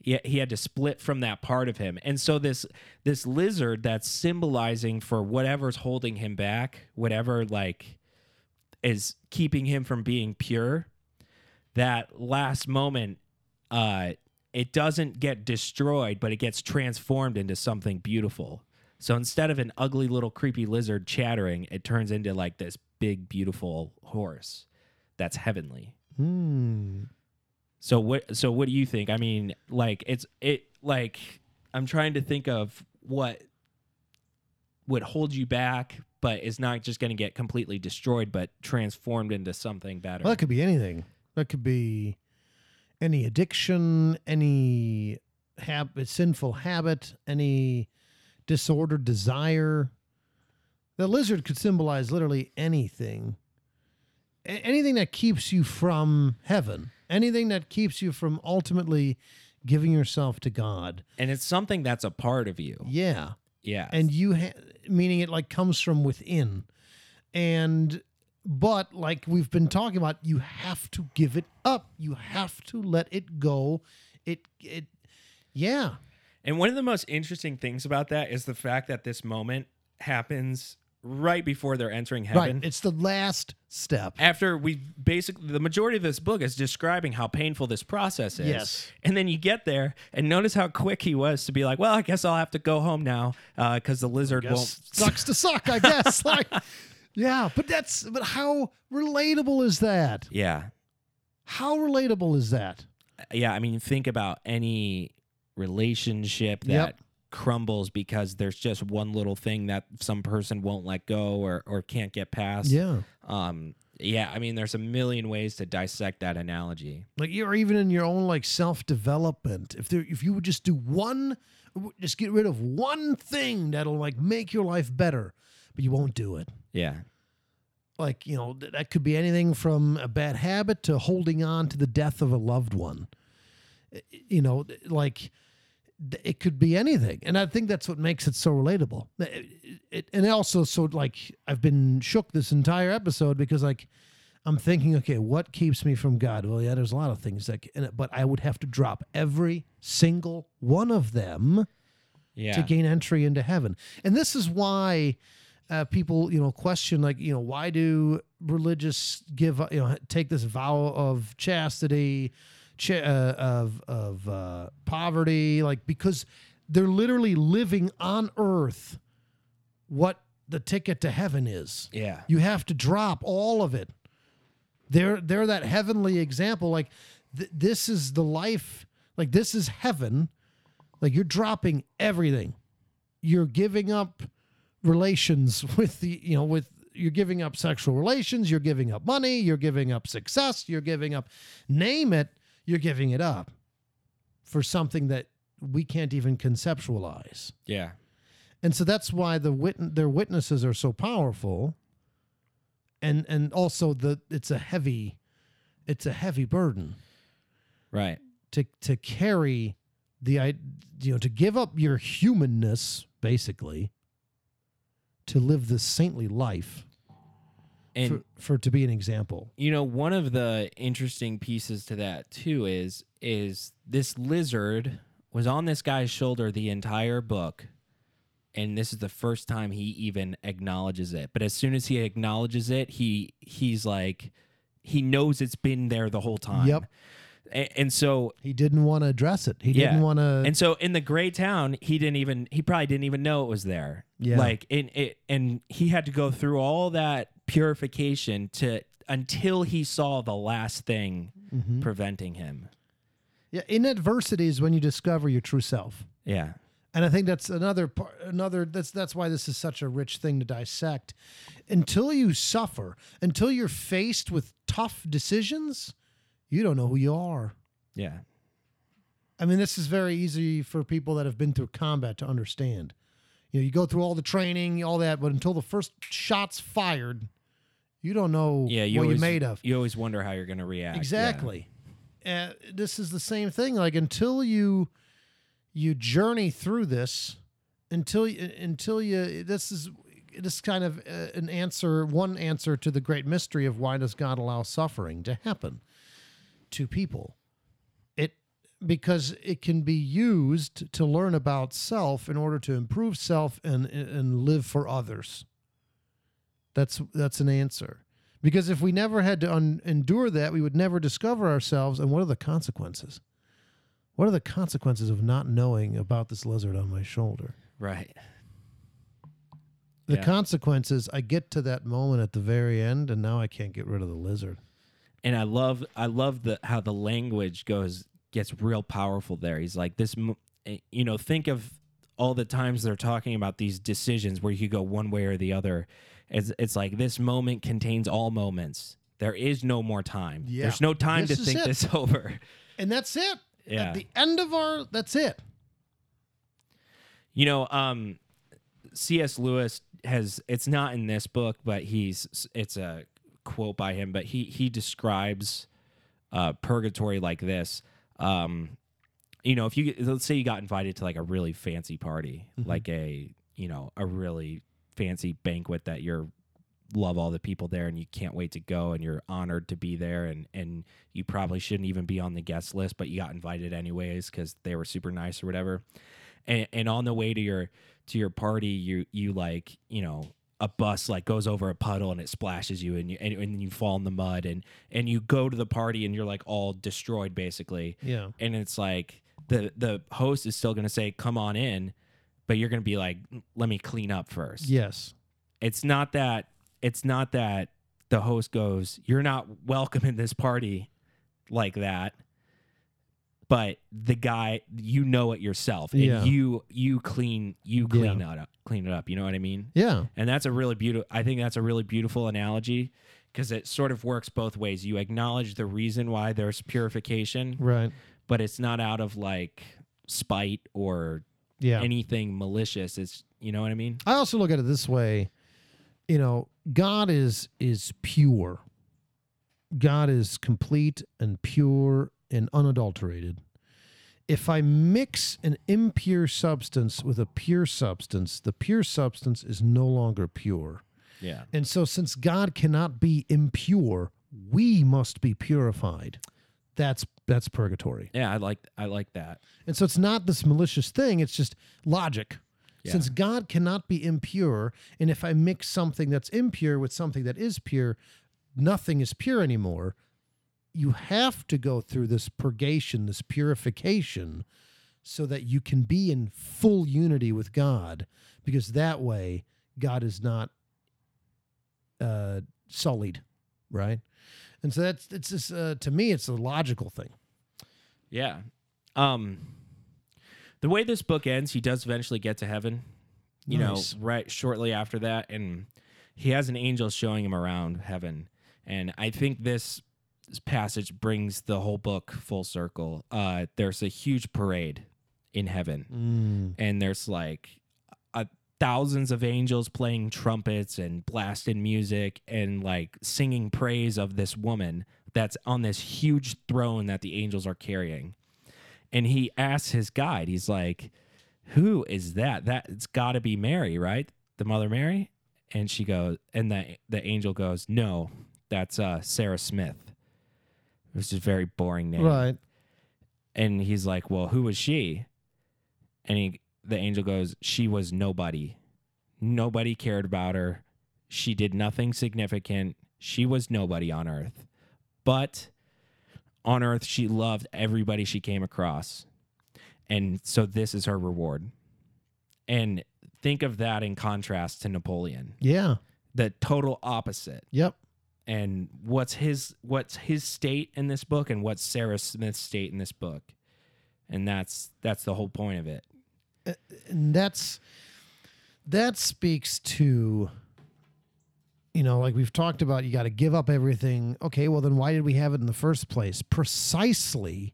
He, he had to split from that part of him. And so this this lizard that's symbolizing for whatever's holding him back, whatever like is keeping him from being pure, that last moment uh it doesn't get destroyed, but it gets transformed into something beautiful. So instead of an ugly little creepy lizard chattering, it turns into like this big beautiful horse that's heavenly. Hmm. So what so what do you think? I mean, like it's it like I'm trying to think of what would hold you back but is not just going to get completely destroyed but transformed into something better. Well, that could be anything. That could be any addiction, any hab- sinful habit, any disordered desire. The lizard could symbolize literally anything. A- anything that keeps you from heaven, anything that keeps you from ultimately giving yourself to God. and it's something that's a part of you. Yeah. Yeah. and you ha- meaning it like comes from within and but like we've been talking about you have to give it up you have to let it go it it yeah And one of the most interesting things about that is the fact that this moment happens right before they're entering heaven. right it's the last step after we basically the majority of this book is describing how painful this process is. Yes. And then you get there and notice how quick he was to be like, well, I guess I'll have to go home now uh, because the lizard won't. (laughs) sucks to suck i guess (laughs) like yeah but that's but how relatable is that Yeah. how relatable is that Yeah. I mean, think about any relationship that Yep. Crumbles because there's just one little thing that some person won't let go or, or can't get past. yeah Um, yeah. I mean, there's a million ways to dissect that analogy. like you're even in your own like self development if there if you would just do one just get rid of one thing that'll like make your life better but you won't do it Yeah. like you know th- that could be anything from a bad habit to holding on to the death of a loved one you know like it could be anything and i think that's what makes it so relatable It- it- and also so like i've been shook this entire episode because like i'm thinking okay what keeps me from god well yeah there's a lot of things that c- and it- but i would have to drop every single one of them Yeah. to gain entry into heaven. And this is why uh, people, you know, question like, you know, why do religious give, you know, take this vow of chastity, cha- uh, of of uh, poverty, like because they're literally living on earth what the ticket to heaven is. yeah. You have to drop all of it. They're they're that heavenly example. Like th- this is the life. Like this is heaven. Like you're dropping everything. You're giving up relations (laughs) with the you know with you're giving up sexual relations. You're giving up money. You're giving up success. You're giving up name it. You're giving it up for something that we can't even conceptualize. Yeah. And so that's why the wit- their witnesses are so powerful. And and also the it's a heavy it's a heavy burden Right. to to carry the i- you know to give up your humanness basically to live this saintly life And for, for to be an example. you know, one of the interesting pieces to that too is is this lizard was on this guy's shoulder the entire book. And this is the first time he even acknowledges it. But as soon as he acknowledges it, he he's like he knows it's been there the whole time. Yep. And, so He didn't want to address it. He Yeah. didn't want to and so in the gray town, he didn't even he probably didn't even know it was there. Yeah. Like in it and he had to go through all that purification to until he saw the last thing Mm-hmm. preventing him. Yeah, in adversity is when you discover your true self. Yeah. And I think that's another part, another that's that's why this is such a rich thing to dissect. Until you suffer, until you're faced with tough decisions, you don't know who you are. Yeah. I mean, this is very easy for people that have been through combat to understand. You know, you go through all the training, all that, but until the first shot's fired, you don't know Yeah, you what always, you're made of. You always wonder how you're going to react. yeah. Exactly. Uh, this is the same thing. Like until you you journey through this, until you, until you this is this kind of uh, an answer, one answer to the great mystery of why does God allow suffering to happen to people? It because it can be used to learn about self in order to improve self and and live for others. That's that's an answer. Because if we never had to un- endure that, we would never discover ourselves. And what are the consequences? What are the consequences of not knowing about this lizard on my shoulder? Right. The Yeah. consequences, I get to that moment at the very end, and now I can't get rid of the lizard. and I love I love the how the language goes gets real powerful there. He's like this, eh, you know, think of all the times they're talking about these decisions where you could go one way or the other. It's it's like this moment contains all moments. There is no more time. Yeah. There's no time This to think it. this (laughs) over. And that's it. Yeah. At the end of our, that's it. You know, um, C.S. Lewis has it's not in this book, but he's it's a quote by him, but he he describes uh, purgatory like this. Um, you know, if you let's say you got invited to like a really fancy party, like a you know a really fancy banquet that you're love all the people there and you can't wait to go and you're honored to be there and and you probably shouldn't even be on the guest list but you got invited anyways because they were super nice or whatever. And, and on the way to your to your party you you like you know a bus like goes over a puddle and it splashes you and you and, and you fall in the mud and and you go to the party and you're like all destroyed basically. Yeah. and it's like the the host is still gonna say come on in but you're gonna be like let me clean up first Yes. it's not that it's not that the host goes you're not welcome in this party like that but the guy you know it yourself and Yeah. you you clean you clean it up clean it up you know what i mean Yeah. and that's a really beautiful i think that's a really beautiful analogy because it sort of works both ways you acknowledge the reason why there's purification Right. but it's not out of like spite or Yeah. anything malicious it's you know what i mean I also look at it this way, you know, God is is pure. God is complete and pure and unadulterated. If I mix an impure substance with a pure substance, the pure substance is no longer pure. yeah And so since God cannot be impure, we must be purified. That's that's purgatory. yeah i like i like that And so it's not this malicious thing, it's just logic. Yeah. Since God cannot be impure, and if I mix something that's impure with something that is pure, nothing is pure anymore. You have to go through this purgation, this purification, so that you can be in full unity with God, because that way God is not uh, sullied, right? And so that's it's just uh, to me, it's a logical thing. Yeah. Um the way this book ends, he does eventually get to heaven. You Nice. know, right shortly after that and he has an angel showing him around heaven. And I think this passage brings the whole book full circle. Uh there's a huge parade in heaven and there's like thousands of angels playing trumpets and blasting music and like singing praise of this woman that's on this huge throne that the angels are carrying. And he asks his guide, he's like, Who is that? That it's gotta be Mary, right? The mother Mary? And she goes, and the the angel goes, No, that's uh Sarah Smith. It was just a very boring name. Right. And he's like, Well, who was she? And he, the angel goes, She was nobody. Nobody cared about her. She did nothing significant. She was nobody on earth. But on earth, she loved everybody she came across. And so this is her reward. And think of that in contrast to Napoleon, Yeah. the total opposite Yep. and what's his what's his state in this book and what's Sarah Smith's state in this book. And that's that's the whole point of it. And that's that speaks to you know like we've talked about you got to give up everything okay well then why did we have it in the first place precisely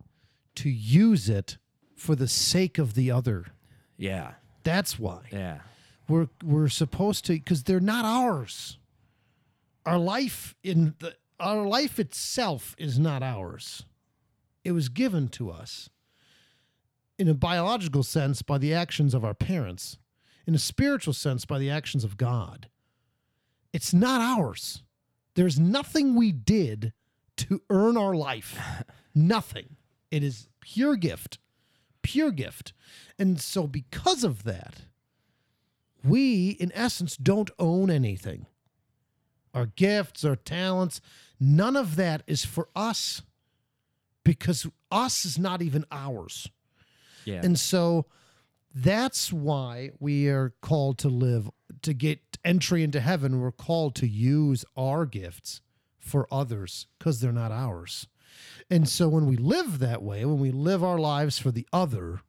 to use it for the sake of the other Yeah. that's why Yeah. we're we're supposed to because they're not ours. Our life in the our life itself is not ours. It was given to us in a biological sense by the actions of our parents, in a spiritual sense by the actions of God. It's not ours. There's nothing we did to earn our life. (laughs) nothing. It is pure gift. Pure gift. And so because of that, we in essence don't own anything. Our gifts, our talents, none of that is for us because us is not even ours. Yeah. And so that's why we are called to live, to get entry into heaven. We're called to use our gifts for others because they're not ours. And so when we live that way, when we live our lives for the other,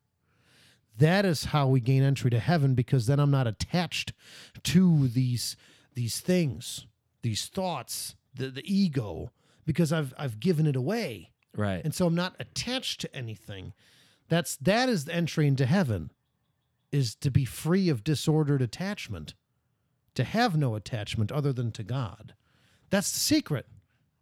that is how we gain entry to heaven because then I'm not attached to these these things, these thoughts, the, the ego, because I've I've given it away. right. And so I'm not attached to anything. That's that is the entry into heaven is to be free of disordered attachment, to have no attachment other than to God. That's the secret.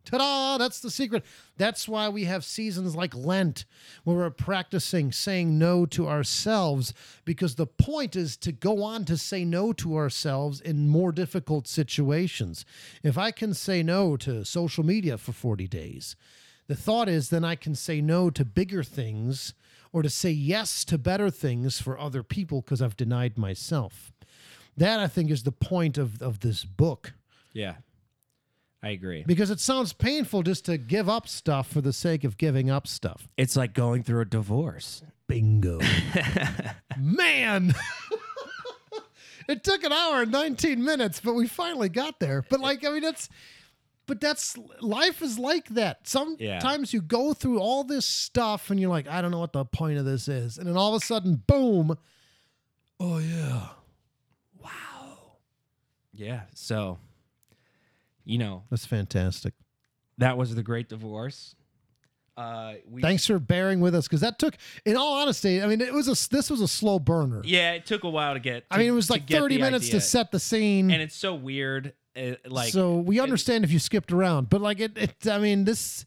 Ta-da! That's the secret. That's why we have seasons like Lent where we're practicing saying no to ourselves because the point is to go on to say no to ourselves in more difficult situations. If I can say no to social media for 40 days, the thought is then I can say no to bigger things or to say yes to better things for other people because I've denied myself. That I think is the point of, of this book yeah. I agree. because it sounds painful just to give up stuff for the sake of giving up stuff. It's like going through a divorce. Bingo. (laughs) Man. (laughs) it took an hour and 19 minutes, but we finally got there. But like, I mean, that's but that's life is like that. Sometimes you go through all this stuff and you're like, I don't know what the point of this is. And then all of a sudden, boom. Oh yeah. Wow. Yeah. So, you know, That's fantastic. that was the great divorce. Uh, we, Thanks for bearing with us because that took, in all honesty, I mean, it was a this was a slow burner. Yeah, it took a while to get. I mean, it was like 30 minutes idea. to set the scene. and it's so weird. Uh, like, so we and- understand if you skipped around, but like it, it I mean, this,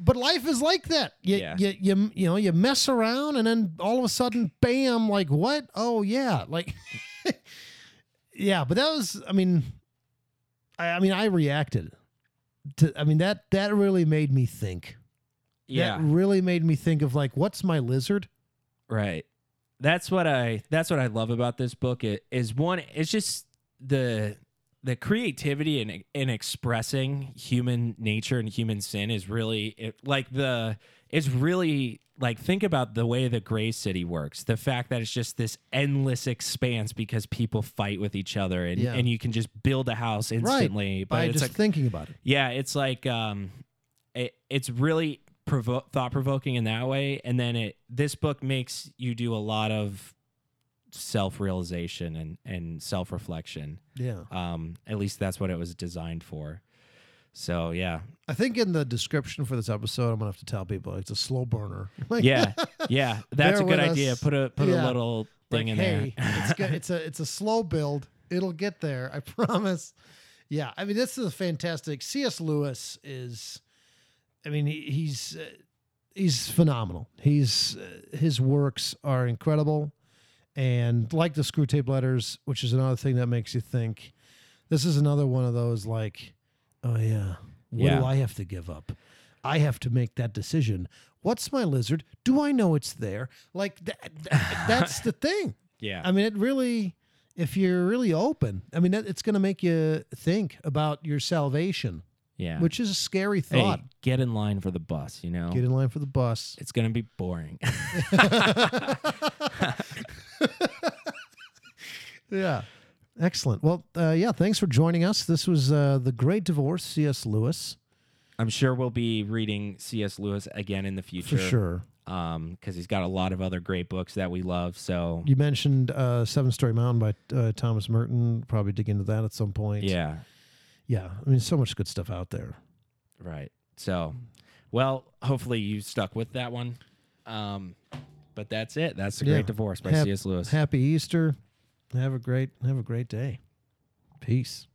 but life is like that. You, Yeah. you, you, you know, you mess around and then all of a sudden, bam, like what? Oh yeah. Like, (laughs) yeah, but that was, I mean, I, I mean, I reacted to, I mean, that, that really made me think. yeah, That really made me think of like, what's my lizard? Right. That's what I that's what I love about this book. It is one it's just the the creativity and in expressing human nature and human sin is really it, like the it's really like think about the way the gray city works the fact that it's just this endless expanse because people fight with each other and, Yeah. and you can just build a house instantly By but it's just like thinking about it. yeah, it's like um, it, it's really provo- thought provoking in that way, and then it this book makes you do a lot of self realization and and self reflection. Yeah. Um, at least that's what it was designed for. So yeah, I think in the description for this episode, I'm gonna have to tell people it's a slow burner. (laughs) Like, yeah, yeah. (laughs) That's a good idea. us. Put a put Yeah. a little thing like, in hey, there. it's good. It's a (laughs) it's a slow build. It'll get there. I promise. Yeah, I mean this is a fantastic. C.S. Lewis is, I mean he, he's uh, he's phenomenal. He's uh, his works are incredible, and like the Screwtape Letters, which is another thing that makes you think. This is another one of those like, oh yeah, what Yeah. do I have to give up? I have to make that decision. What's my lizard? Do I know it's there? Like that, that (laughs) that's the thing. yeah, I mean, it really, if you're really open, I mean, it- it's going to make you think about your salvation, yeah. which is a scary hey, thought. get in line for the bus. You know, Get in line for the bus. it's gonna be boring. (laughs) (laughs) (laughs) Yeah. Excellent. Well, uh, yeah, thanks for joining us. This was uh, The Great Divorce, C.S. Lewis, I'm sure we'll be reading C.S. Lewis again in the future. for sure. um because he's got a lot of other great books that we love so You mentioned uh, Seven Storey Mountain by uh, Thomas Merton. Probably dig into that at some point. yeah Yeah. I mean, so much good stuff out there. right so well hopefully you stuck with that one um but that's it that's the Yeah. great divorce by Hap- cs lewis Happy Easter. Have a great have a great day. Peace.